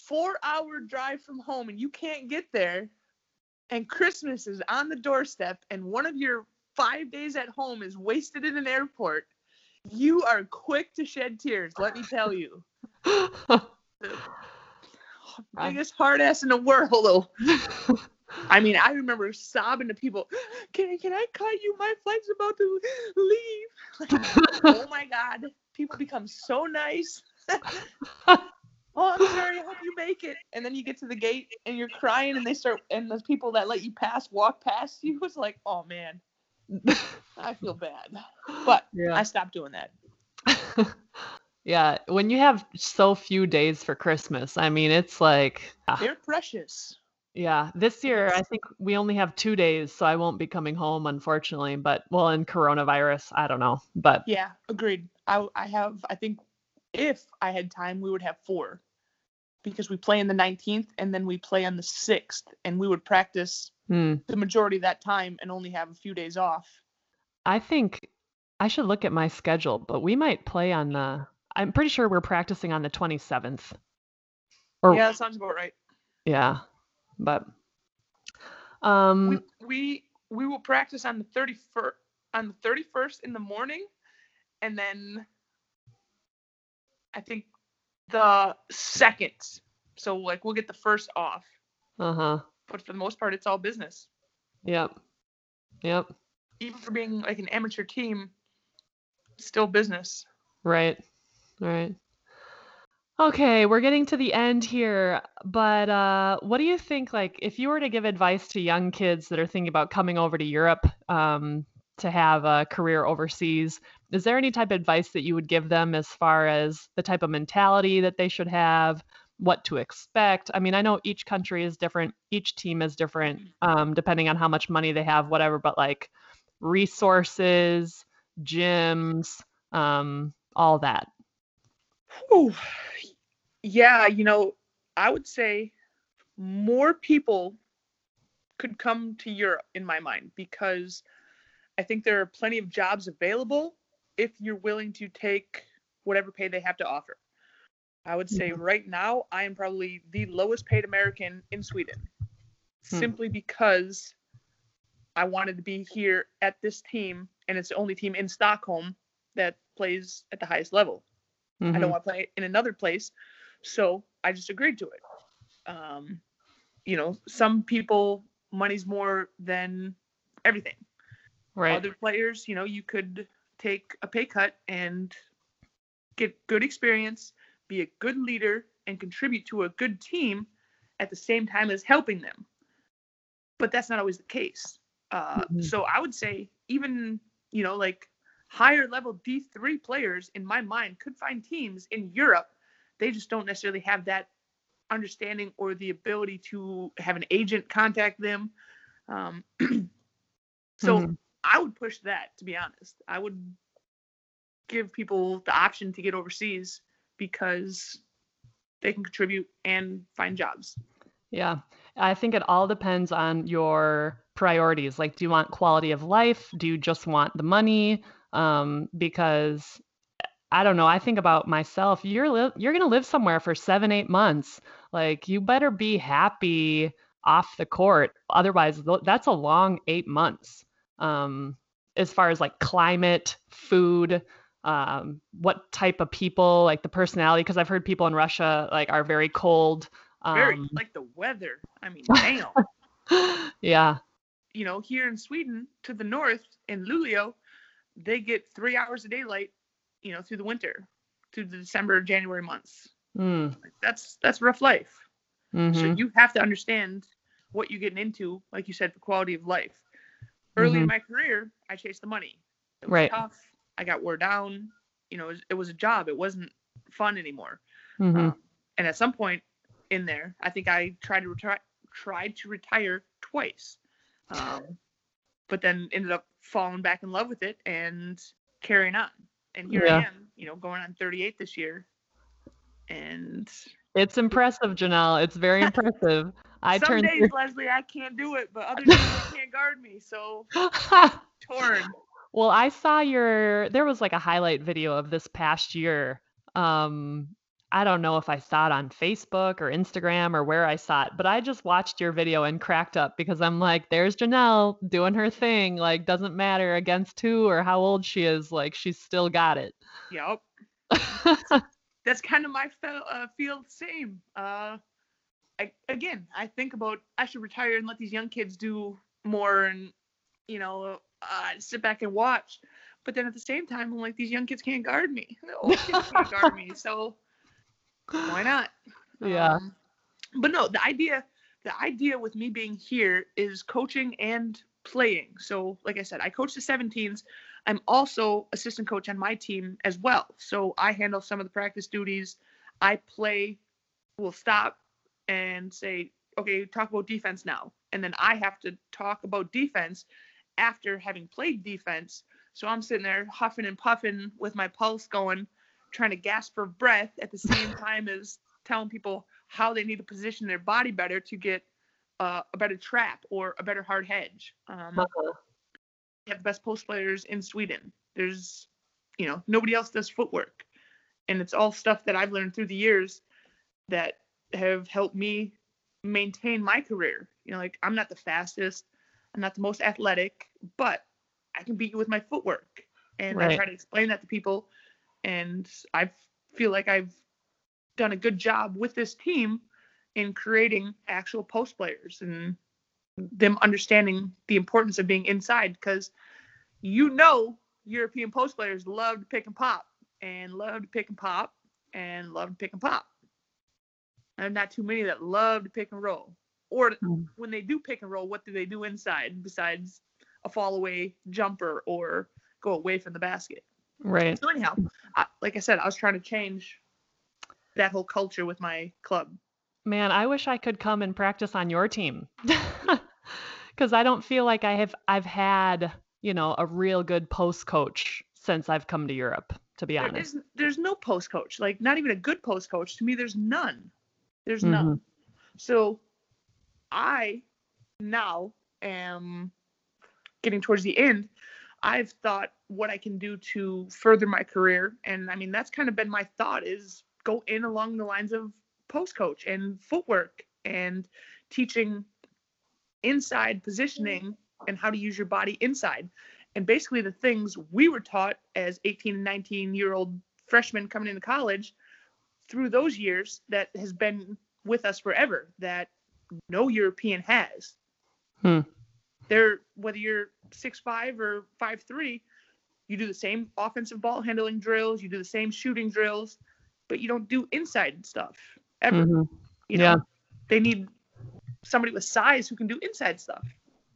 four hour drive from home and you can't get there, and Christmas is on the doorstep, and one of your five days at home is wasted in an airport, you are quick to shed tears. Let me tell you, biggest hard ass in the world. I mean, I remember sobbing to people, "Can I, can I cut you? My flight's about to leave." Like, oh my god, people become so nice. Oh, I'm sorry. I hope you make it. And then you get to the gate and you're crying, and they start, and the people that let you pass walk past you. It's like, oh man, I feel bad. But yeah. I stopped doing that. yeah. When you have so few days for Christmas, I mean, it's like, ah, They're precious. yeah. This year, I think we only have two days, so I won't be coming home, unfortunately. But, well, in coronavirus, I don't know. But, Yeah, agreed. I I have. I think if I had time, we would have four, because we play in the 19th and then we play on the 6th, and we would practice hmm. the majority of that time and only have a few days off. I think I should look at my schedule, but we might play on the. I'm pretty sure we're practicing on the 27th. Or yeah, that sounds about right. yeah, but um, we we we will practice on the 31st on the 31st in the morning and then i think the second so like we'll get the first off. Uh huh, but for the most part it's all business. Yep, yep, even for being like an amateur team still business. Right, right. Okay, we're getting to the end here, but uh, what do you think? Like, if you were to give advice to young kids that are thinking about coming over to Europe um, to have a career overseas, is there any type of advice that you would give them as far as the type of mentality that they should have, what to expect? I mean, I know each country is different, each team is different, um, depending on how much money they have, whatever, but like resources, gyms, um, all that. Ooh. yeah you know i would say more people could come to europe in my mind because i think there are plenty of jobs available if you're willing to take whatever pay they have to offer i would say right now i am probably the lowest paid american in sweden Hmm. simply because i wanted to be here at this team and it's the only team in stockholm that plays at the highest level I Mhm. don't want to play in another place. So I just agreed to it. Um, you know, some people, money's more than everything. Right. Other players, you know, you could take a pay cut and get good experience, be a good leader, and contribute to a good team at the same time as helping them. But that's not always the case. Uh, Mhm. So I would say, even, you know, like higher level D3 players, in my mind, could find teams in Europe. They just don't necessarily have that understanding or the ability to have an agent contact them. Um, so Mhm. I would push that, to be honest. I would give people the option to get overseas because they can contribute and find jobs. Yeah, I think it all depends on your priorities. Like, do you want quality of life? Do you just want the money? Um, because I don't know. I think about myself. You're li- you're gonna live somewhere for seven, eight months. Like, you better be happy off the court. Otherwise, th- that's a long eight months. Um, as far as like climate, food, um, what type of people, like the personality. Because I've heard people in Russia like are very cold. Very Um, like the weather. I mean, damn. yeah. you know, here in Sweden to the north in Luleå, they get three hours of daylight, you know, through the winter, through the December, January months. Mm. Like, that's that's rough life. So mhm. you have to understand what you're getting into, like you said, for quality of life. Early in Mhm. my career, I chased the money. It was Right. tough. I got wore down. You know, it was, it was a job. It wasn't fun anymore. Mm-hmm. Um, and at some point in there, I think I tried to retire, tried to retire twice, um, but then ended up falling back in love with it and carrying on. And here Yeah. I am, you know, going on 38 this year. And It's impressive, Janel. It's very impressive. I some turned days, Leslie, I can't do it, but other days you can't guard me. So torn. well, I saw your there was like a highlight video of this past year. Um I don't know if I saw it on Facebook or Instagram or where I saw it, but I just watched your video and cracked up because I'm like, there's Janel doing her thing. Like, doesn't matter against who or how old she is. Like, she's still got it. Yep. That's kind of my fe- uh, feel the same. Uh, I, again, I think about I should retire and let these young kids do more and, you know, uh, sit back and watch. But then at the same time, I'm like, these young kids can't guard me. The old kids can't guard me. So why not? Yeah. Um, but no, the idea, the idea with me being here is coaching and playing. So, like I said, I coach the 17s. I'm also assistant coach on my team as well. So I handle some of the practice duties. I play, will stop and say, okay, talk about defense now. And then I have to talk about defense after having played defense. So I'm sitting there huffing and puffing with my pulse going, trying to gasp for breath at the same time as telling people how they need to position their body better to get uh, a better trap or a better hard hedge. Um, Uh-huh. we have the best post players in Sweden. There's, you know, nobody else does footwork. And it's all stuff that I've learned through the years that have helped me maintain my career. You know, like I'm not the fastest, I'm not the most athletic, but I can beat you with my footwork. And I try to explain that to people. And I feel like I've done a good job with this team in creating actual post players and them understanding the importance of being inside because you know European post players love to pick and pop and love to pick and pop and love to pick and pop. And not too many that love to pick and roll. Or Mm. when they do pick and roll, what do they do inside besides a fall away jumper or go away from the basket? Right. So anyhow, I, like I said, I was trying to change that whole culture with my club. Man, I wish I could come and practice on your team. Cuz I don't feel like I have I've had, you know, a real good post coach since I've come to Europe, to be There honest. is, there's no post coach, like not even a good post coach. To me, there's none. There's Mhm. none. So I now am getting towards the end. I've thought what I can do to further my career, and I mean that's kind of been my thought is go in along the lines of post coach and footwork and teaching inside positioning and how to use your body inside. And basically the things we were taught as 18 and 19 year old freshmen coming into college through those years that has been with us forever that no European has. Hmm. They're whether you're six five or five three, you do the same offensive ball handling drills, you do the same shooting drills, but you don't do inside stuff ever. Mhm. You know, Yeah. they need somebody with size who can do inside stuff.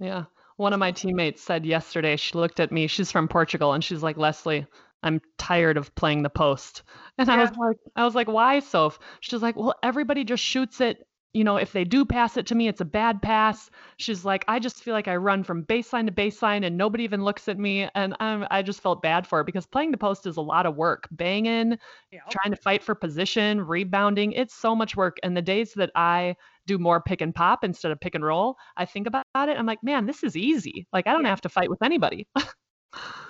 Yeah. One of my teammates said yesterday, she looked at me, she's from Portugal, and she's like, Leslie, I'm tired of playing the post. And I was like, I was like, why, Soph? She's like, well, everybody just shoots it. You know, if they do pass it to me, it's a bad pass. She's like, I just feel like I run from baseline to baseline and nobody even looks at me. And I'm, I just felt bad for her because playing the post is a lot of work. Banging, Yeah. trying to fight for position, rebounding. It's so much work. And the days that I do more pick and pop instead of pick and roll, I think about it. I'm like, man, this is easy. Like, I don't Yeah. have to fight with anybody.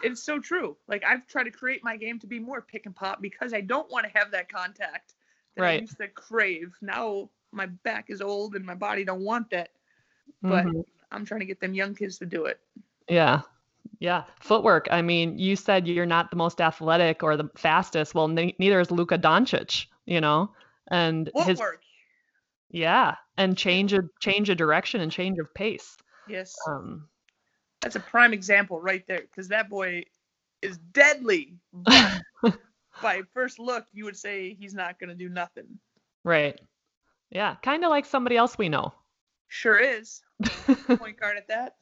It's so true. Like I've tried to create my game to be more pick and pop because I don't want to have that contact that I used to crave. Now my back is old and my body don't want that. But Mhm. I'm trying to get them young kids to do it. Yeah. Yeah. Footwork. I mean, you said you're not the most athletic or the fastest. Well, ne- neither is Luka Doncic, you know? And his, yeah. And change a change of direction and change of pace. Yes. Um, That's a prime example right there because that boy is deadly. By first look, you would say he's not going to do nothing. Right. Yeah, kind of like somebody else we know. Sure is. Point guard at that.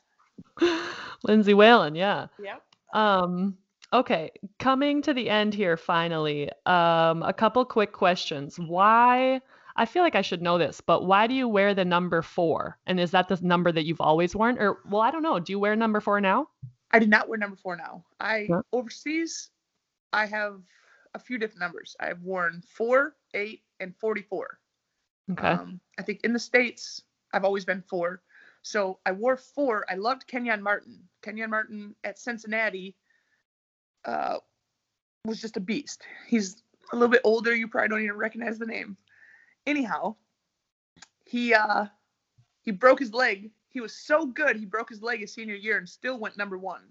Lindsay Whalen, yeah. Yep. Um, okay, coming to the end here finally. Um, a couple quick questions. Why I feel like I should know this, but why do you wear the number four? And is that the number that you've always worn? Or well, I don't know. Do you wear number four now? I do not wear number four now. I Yeah. overseas I have a few different numbers. I've worn four, eight, and forty-four. Okay. Um, I think in the States, I've always been four. So I wore four. I loved Kenyon Martin. Kenyon Martin at Cincinnati uh, was just a beast. He's a little bit older. You probably don't even recognize the name. Anyhow, he uh, he broke his leg. He was so good. He broke his leg his senior year and still went number one.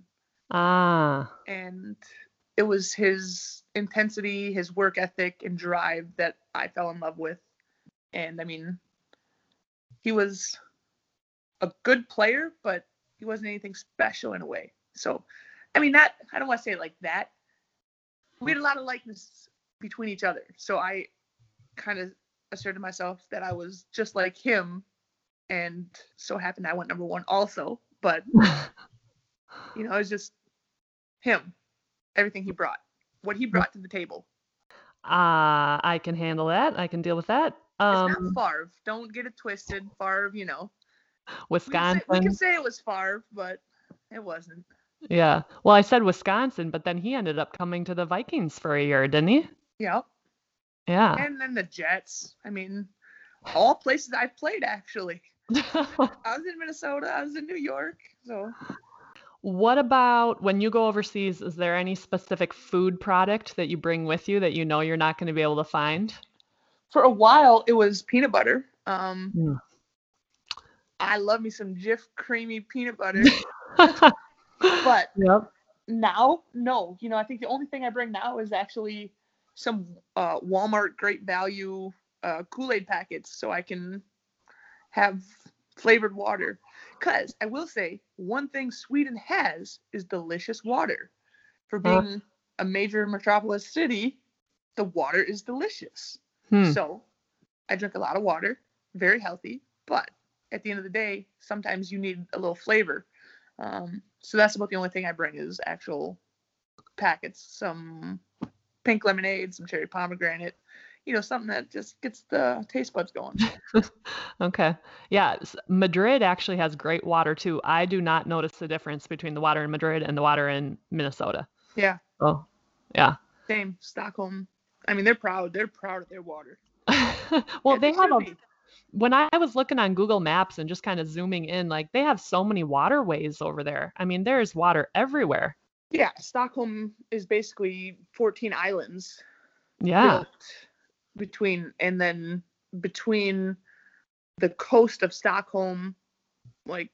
ah, And it was his intensity, his work ethic, and drive that I fell in love with. And I mean, he was a good player, but he wasn't anything special in a way. So, I mean, that I don't want to say it like that. We had a lot of likeness between each other. So I kind of asserted myself that I was just like him. And so happened I went number one also. But, you know, it was just him, everything he brought, what he brought to the table. ah, I can handle that. I can deal with that. It's Um, not Favre. Don't get it twisted. Favre, you know. We can, say, Wisconsin. we can say it was Favre, but it wasn't. Yeah. Well, I said Wisconsin, but then he ended up coming to the Vikings for a year, didn't he? Yep. Yeah. And then the Jets. I mean, all places I've played actually. I was in Minnesota. I was in New York. So What about when you go overseas? Is there any specific food product that you bring with you that you know you're not going to be able to find? for a while it was peanut butter. Um, Mm. I love me some Jif creamy peanut butter. but Yep. now, no. You know, I think the only thing I bring now is actually some uh, Walmart Great Value uh, Kool Aid packets, so I can have flavored water. Cause I will say one thing Sweden has is delicious water. For Huh. being a major metropolis city, the water is delicious. Hmm. So I drink a lot of water, very healthy, but at the end of the day, sometimes you need a little flavor. Um, so that's about the only thing I bring is actual packets, some pink lemonade, some cherry pomegranate, you know, something that just gets the taste buds going. Okay. Yeah. Madrid actually has great water too. I do not notice the difference between the water in Madrid and the water in Minnesota. Yeah, Oh, yeah. same. Stockholm. I mean, they're proud. They're proud of their water. well, And they have a be. when I was looking on Google Maps and just kind of zooming in, like they have so many waterways over there. I mean, there's water everywhere. Yeah, Stockholm is basically 14 islands. Yeah. between and then between the coast of Stockholm, like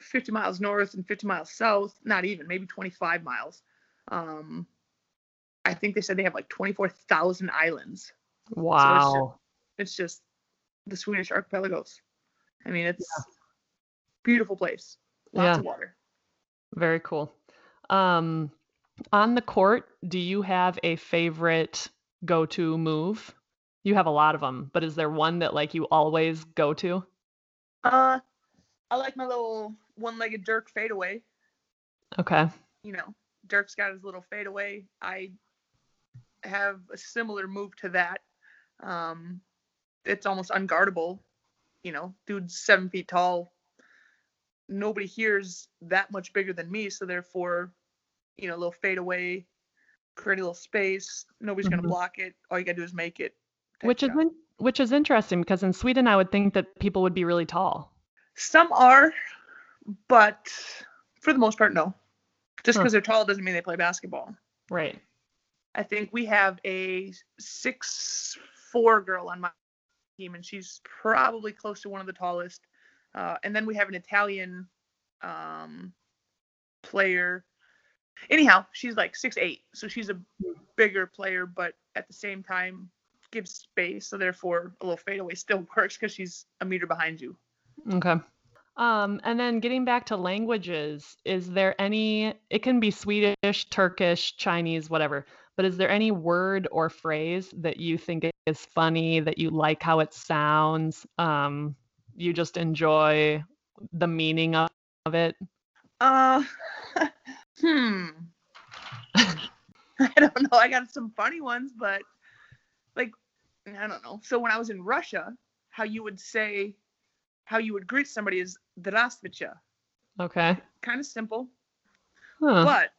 50 miles north and 50 miles south, not even, maybe 25 miles. Um, I think they said they have like 24,000 islands. Wow. It's just the Swedish archipelagos. I mean, it's beautiful place. Lots Yeah. of water. Very cool. Um, on the court, do you have a favorite go-to move? You have a lot of them, but is there one that like you always go to? Uh, I like my little one-legged Dirk fadeaway. Okay. you know, Dirk's got his little fadeaway. I have a similar move to that. Um, it's almost unguardable. You know, dude's seven feet tall. Nobody here's that much bigger than me, so therefore, you know, a little fadeaway, create a little space. Nobody's Mhm. gonna block it. All you gotta do is make it. Which is in, which is interesting because in Sweden I would think that people would be really tall. Some are, but for the most part, no. Just Huh. because they're tall doesn't mean they play basketball. Right. I think we have a six four girl on my team, and she's probably close to one of the tallest. Uh, and then we have an Italian um, player. Anyhow, she's like six eight, so she's a bigger player, but at the same time gives space. So therefore, a little fadeaway still works because she's a meter behind you. Okay. Um, and then getting back to languages, is there any, it can be Swedish, Turkish, Chinese, whatever, but is there any word or phrase that you think is funny, that you like how it sounds? Um, you just enjoy the meaning of, of it? Uh, hmm. I don't know. I got some funny ones, but like, I don't know. So when I was in Russia, how you would say, how you would greet somebody is Здравствуйте. Okay. Kind of simple, Huh. but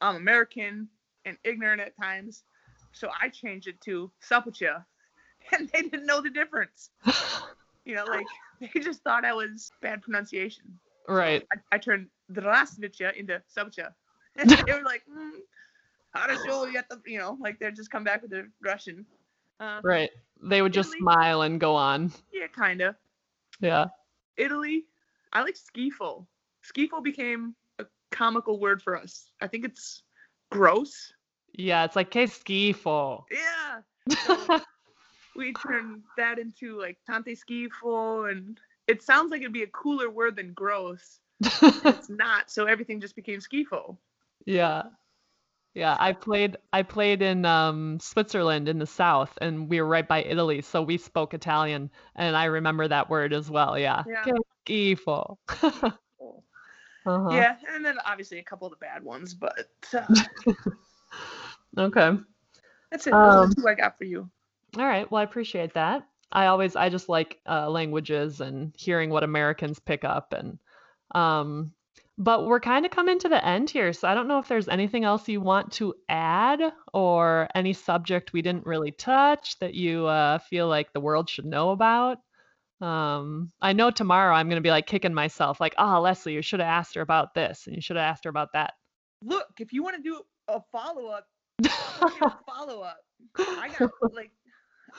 I'm American and ignorant at times, so I changed it to Sapucha, and they didn't know the difference. You know, like they just thought I was bad pronunciation. Right. I, I turned drasnica into subcha, and they were like, mm, how does you get the, you know, like they'd just come back with their Russian. Uh, right. They would just smile and go on. Yeah, kind of. Yeah. Italy, I like skifol. Skifol became a comical word for us. I think it's gross. Yeah, it's like que skiful. Yeah. So we turned that into like tante skifol and it sounds like it'd be a cooler word than gross. It's not, so everything just became skifo. Yeah. Yeah, I played I played in um Switzerland in the south and we were right by Italy, so we spoke Italian and I remember that word as well. Yeah. Yeah. Schifo. Uh-huh. Yeah, and then obviously a couple of the bad ones, but uh, Okay. that's it. Those Um, two I got for you. All right. Well, I appreciate that. I always I just like uh, languages and hearing what Americans pick up and um but we're kind of coming to the end here, so I don't know if there's anything else you want to add or any subject we didn't really touch that you uh, feel like the world should know about. Um, I know tomorrow I'm gonna be like kicking myself, like, oh, Leslie, you should have asked her about this and you should have asked her about that. Look, if you want to do a follow up, follow up. I got like,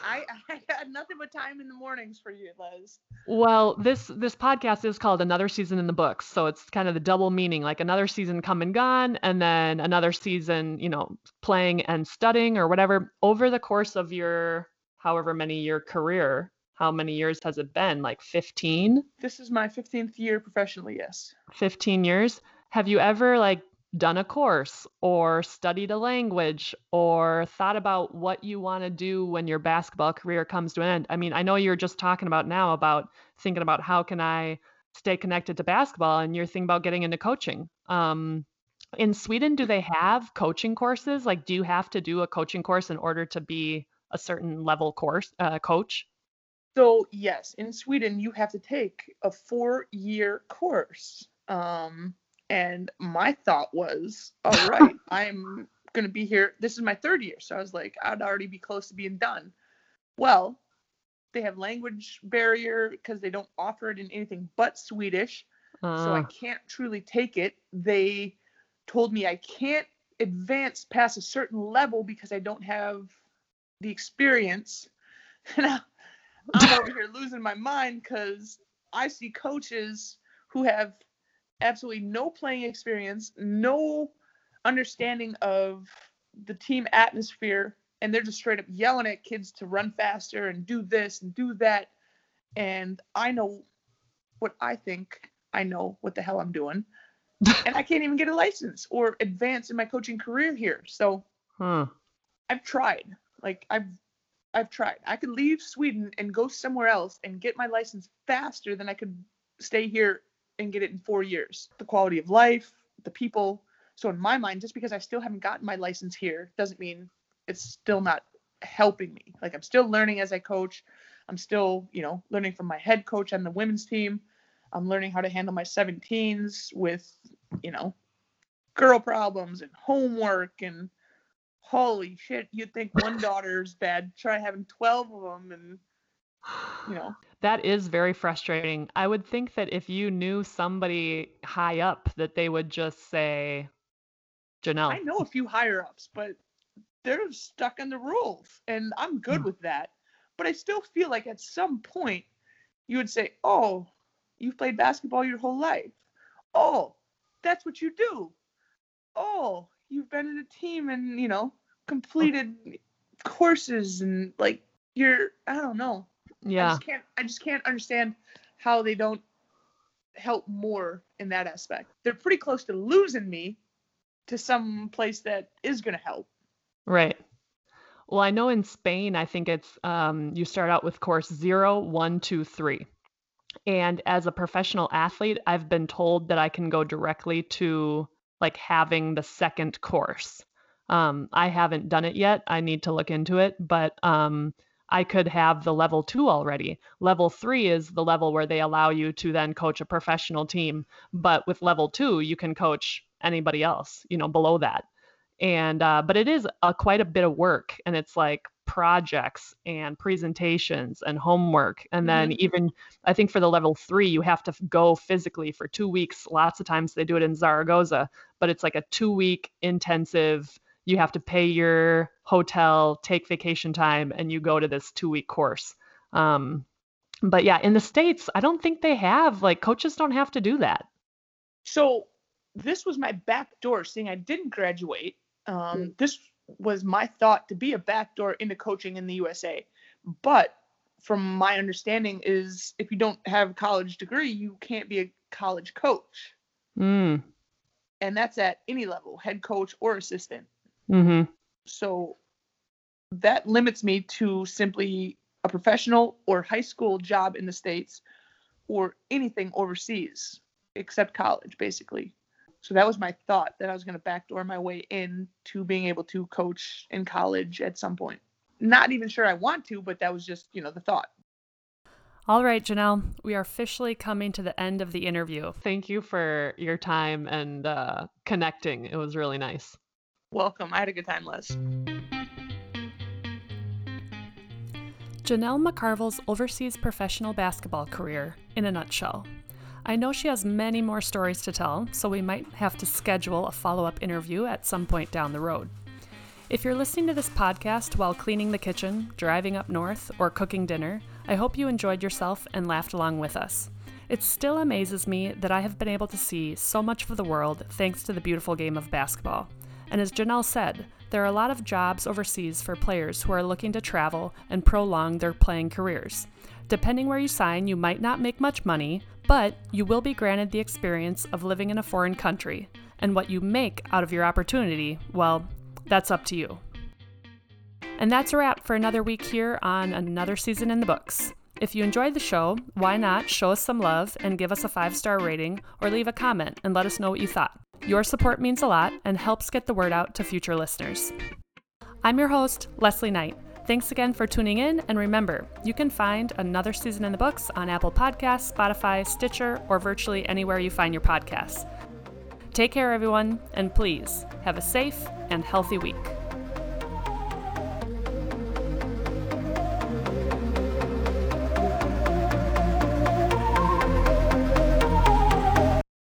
I I got nothing but time in the mornings for you, Liz. Well, this this podcast is called Another Season in the Books, so it's kind of the double meaning, like another season come and gone, and then another season, you know, playing and studying or whatever. Over the course of your however many year career, how many years has it been? Like 15? This is my 15th year professionally. Yes. 15 years? Have you ever like done a course or studied a language or thought about what you want to do when your basketball career comes to an end? I mean, I know you're just talking about now about thinking about how can I stay connected to basketball and you're thinking about getting into coaching. Um, in Sweden, do they have coaching courses? Like, do you have to do a coaching course in order to be a certain level course uh, coach? So yes, in Sweden you have to take a four-year course. Um, and my thought was, all right, I'm gonna be here. This is my third year, so I was like, I'd already be close to being done. Well, they have language barrier because they don't offer it in anything but Swedish, so I Uh, can't truly take it. They told me I can't advance past a certain level because I don't have the experience. And I- I'm over here losing my mind because I see coaches who have absolutely no playing experience, no understanding of the team atmosphere, and they're just straight up yelling at kids to run faster and do this and do that. And I know what I think I know what the hell I'm doing. and I can't even get a license or advance in my coaching career here. So huh. I've tried. Like I've I've tried. I could leave Sweden and go somewhere else and get my license faster than I could stay here and get it in 4 years. The quality of life, the people. So in my mind just because I still haven't gotten my license here doesn't mean it's still not helping me. Like I'm still learning as I coach. I'm still, you know, learning from my head coach on the women's team. I'm learning how to handle my 17s with, you know, girl problems and homework and holy shit, you'd think one daughter's bad. Try having 12 of them and, you know, That is very frustrating. I would think that if you knew somebody high up, that they would just say, Janel. I know a few higher ups, but they're stuck in the rules and I'm good Hmm. with that. But I still feel like at some point you would say, oh, you've played basketball your whole life. Oh, that's what you do. Oh, you've been in a team and, you know, completed courses and like you're, I don't know. I just can't I just can't understand how they don't help more in that aspect. They're pretty close to losing me to some place that is going to help. Right. Well, I know in Spain, I think it's um, you start out with course zero, one, two, three. And as a professional athlete, I've been told that I can go directly to like having the second course. Um, I haven't done it yet. I need to look into it, but um, I could have the level two already. Level three is the level where they allow you to then coach a professional team. But with level two, you can coach anybody else, you know, below that and uh, but it is a, quite a bit of work and it's like projects and presentations and homework and then mm-hmm. even i think for the level three you have to go physically for two weeks lots of times they do it in zaragoza but it's like a two week intensive you have to pay your hotel take vacation time and you go to this two week course um, but yeah in the states i don't think they have like coaches don't have to do that so this was my back door seeing i didn't graduate um, this was my thought to be a backdoor into coaching in the USA. But from my understanding is if you don't have a college degree, you can't be a college coach. Mm. And that's at any level, head coach or assistant. Mm-hmm. So that limits me to simply a professional or high school job in the States or anything overseas except college, basically. So that was my thought that I was going to backdoor my way in to being able to coach in college at some point. Not even sure I want to, but that was just, you know, the thought. All right, Janel, we are officially coming to the end of the interview. Thank you for your time and uh, connecting. It was really nice. Welcome. I had a good time, Les. Janel McCarville's overseas professional basketball career in a nutshell. I know she has many more stories to tell, so we might have to schedule a follow up interview at some point down the road. If you're listening to this podcast while cleaning the kitchen, driving up north, or cooking dinner, I hope you enjoyed yourself and laughed along with us. It still amazes me that I have been able to see so much of the world thanks to the beautiful game of basketball. And as Janel said, there are a lot of jobs overseas for players who are looking to travel and prolong their playing careers. Depending where you sign, you might not make much money, but you will be granted the experience of living in a foreign country, and what you make out of your opportunity, well, that's up to you. And that's a wrap for another week here on another season in the books. If you enjoyed the show, why not show us some love and give us a five star rating or leave a comment and let us know what you thought? Your support means a lot and helps get the word out to future listeners. I'm your host, Leslie Knight. Thanks again for tuning in, and remember, you can find another season in the books on Apple Podcasts, Spotify, Stitcher, or virtually anywhere you find your podcasts. Take care, everyone, and please have a safe and healthy week.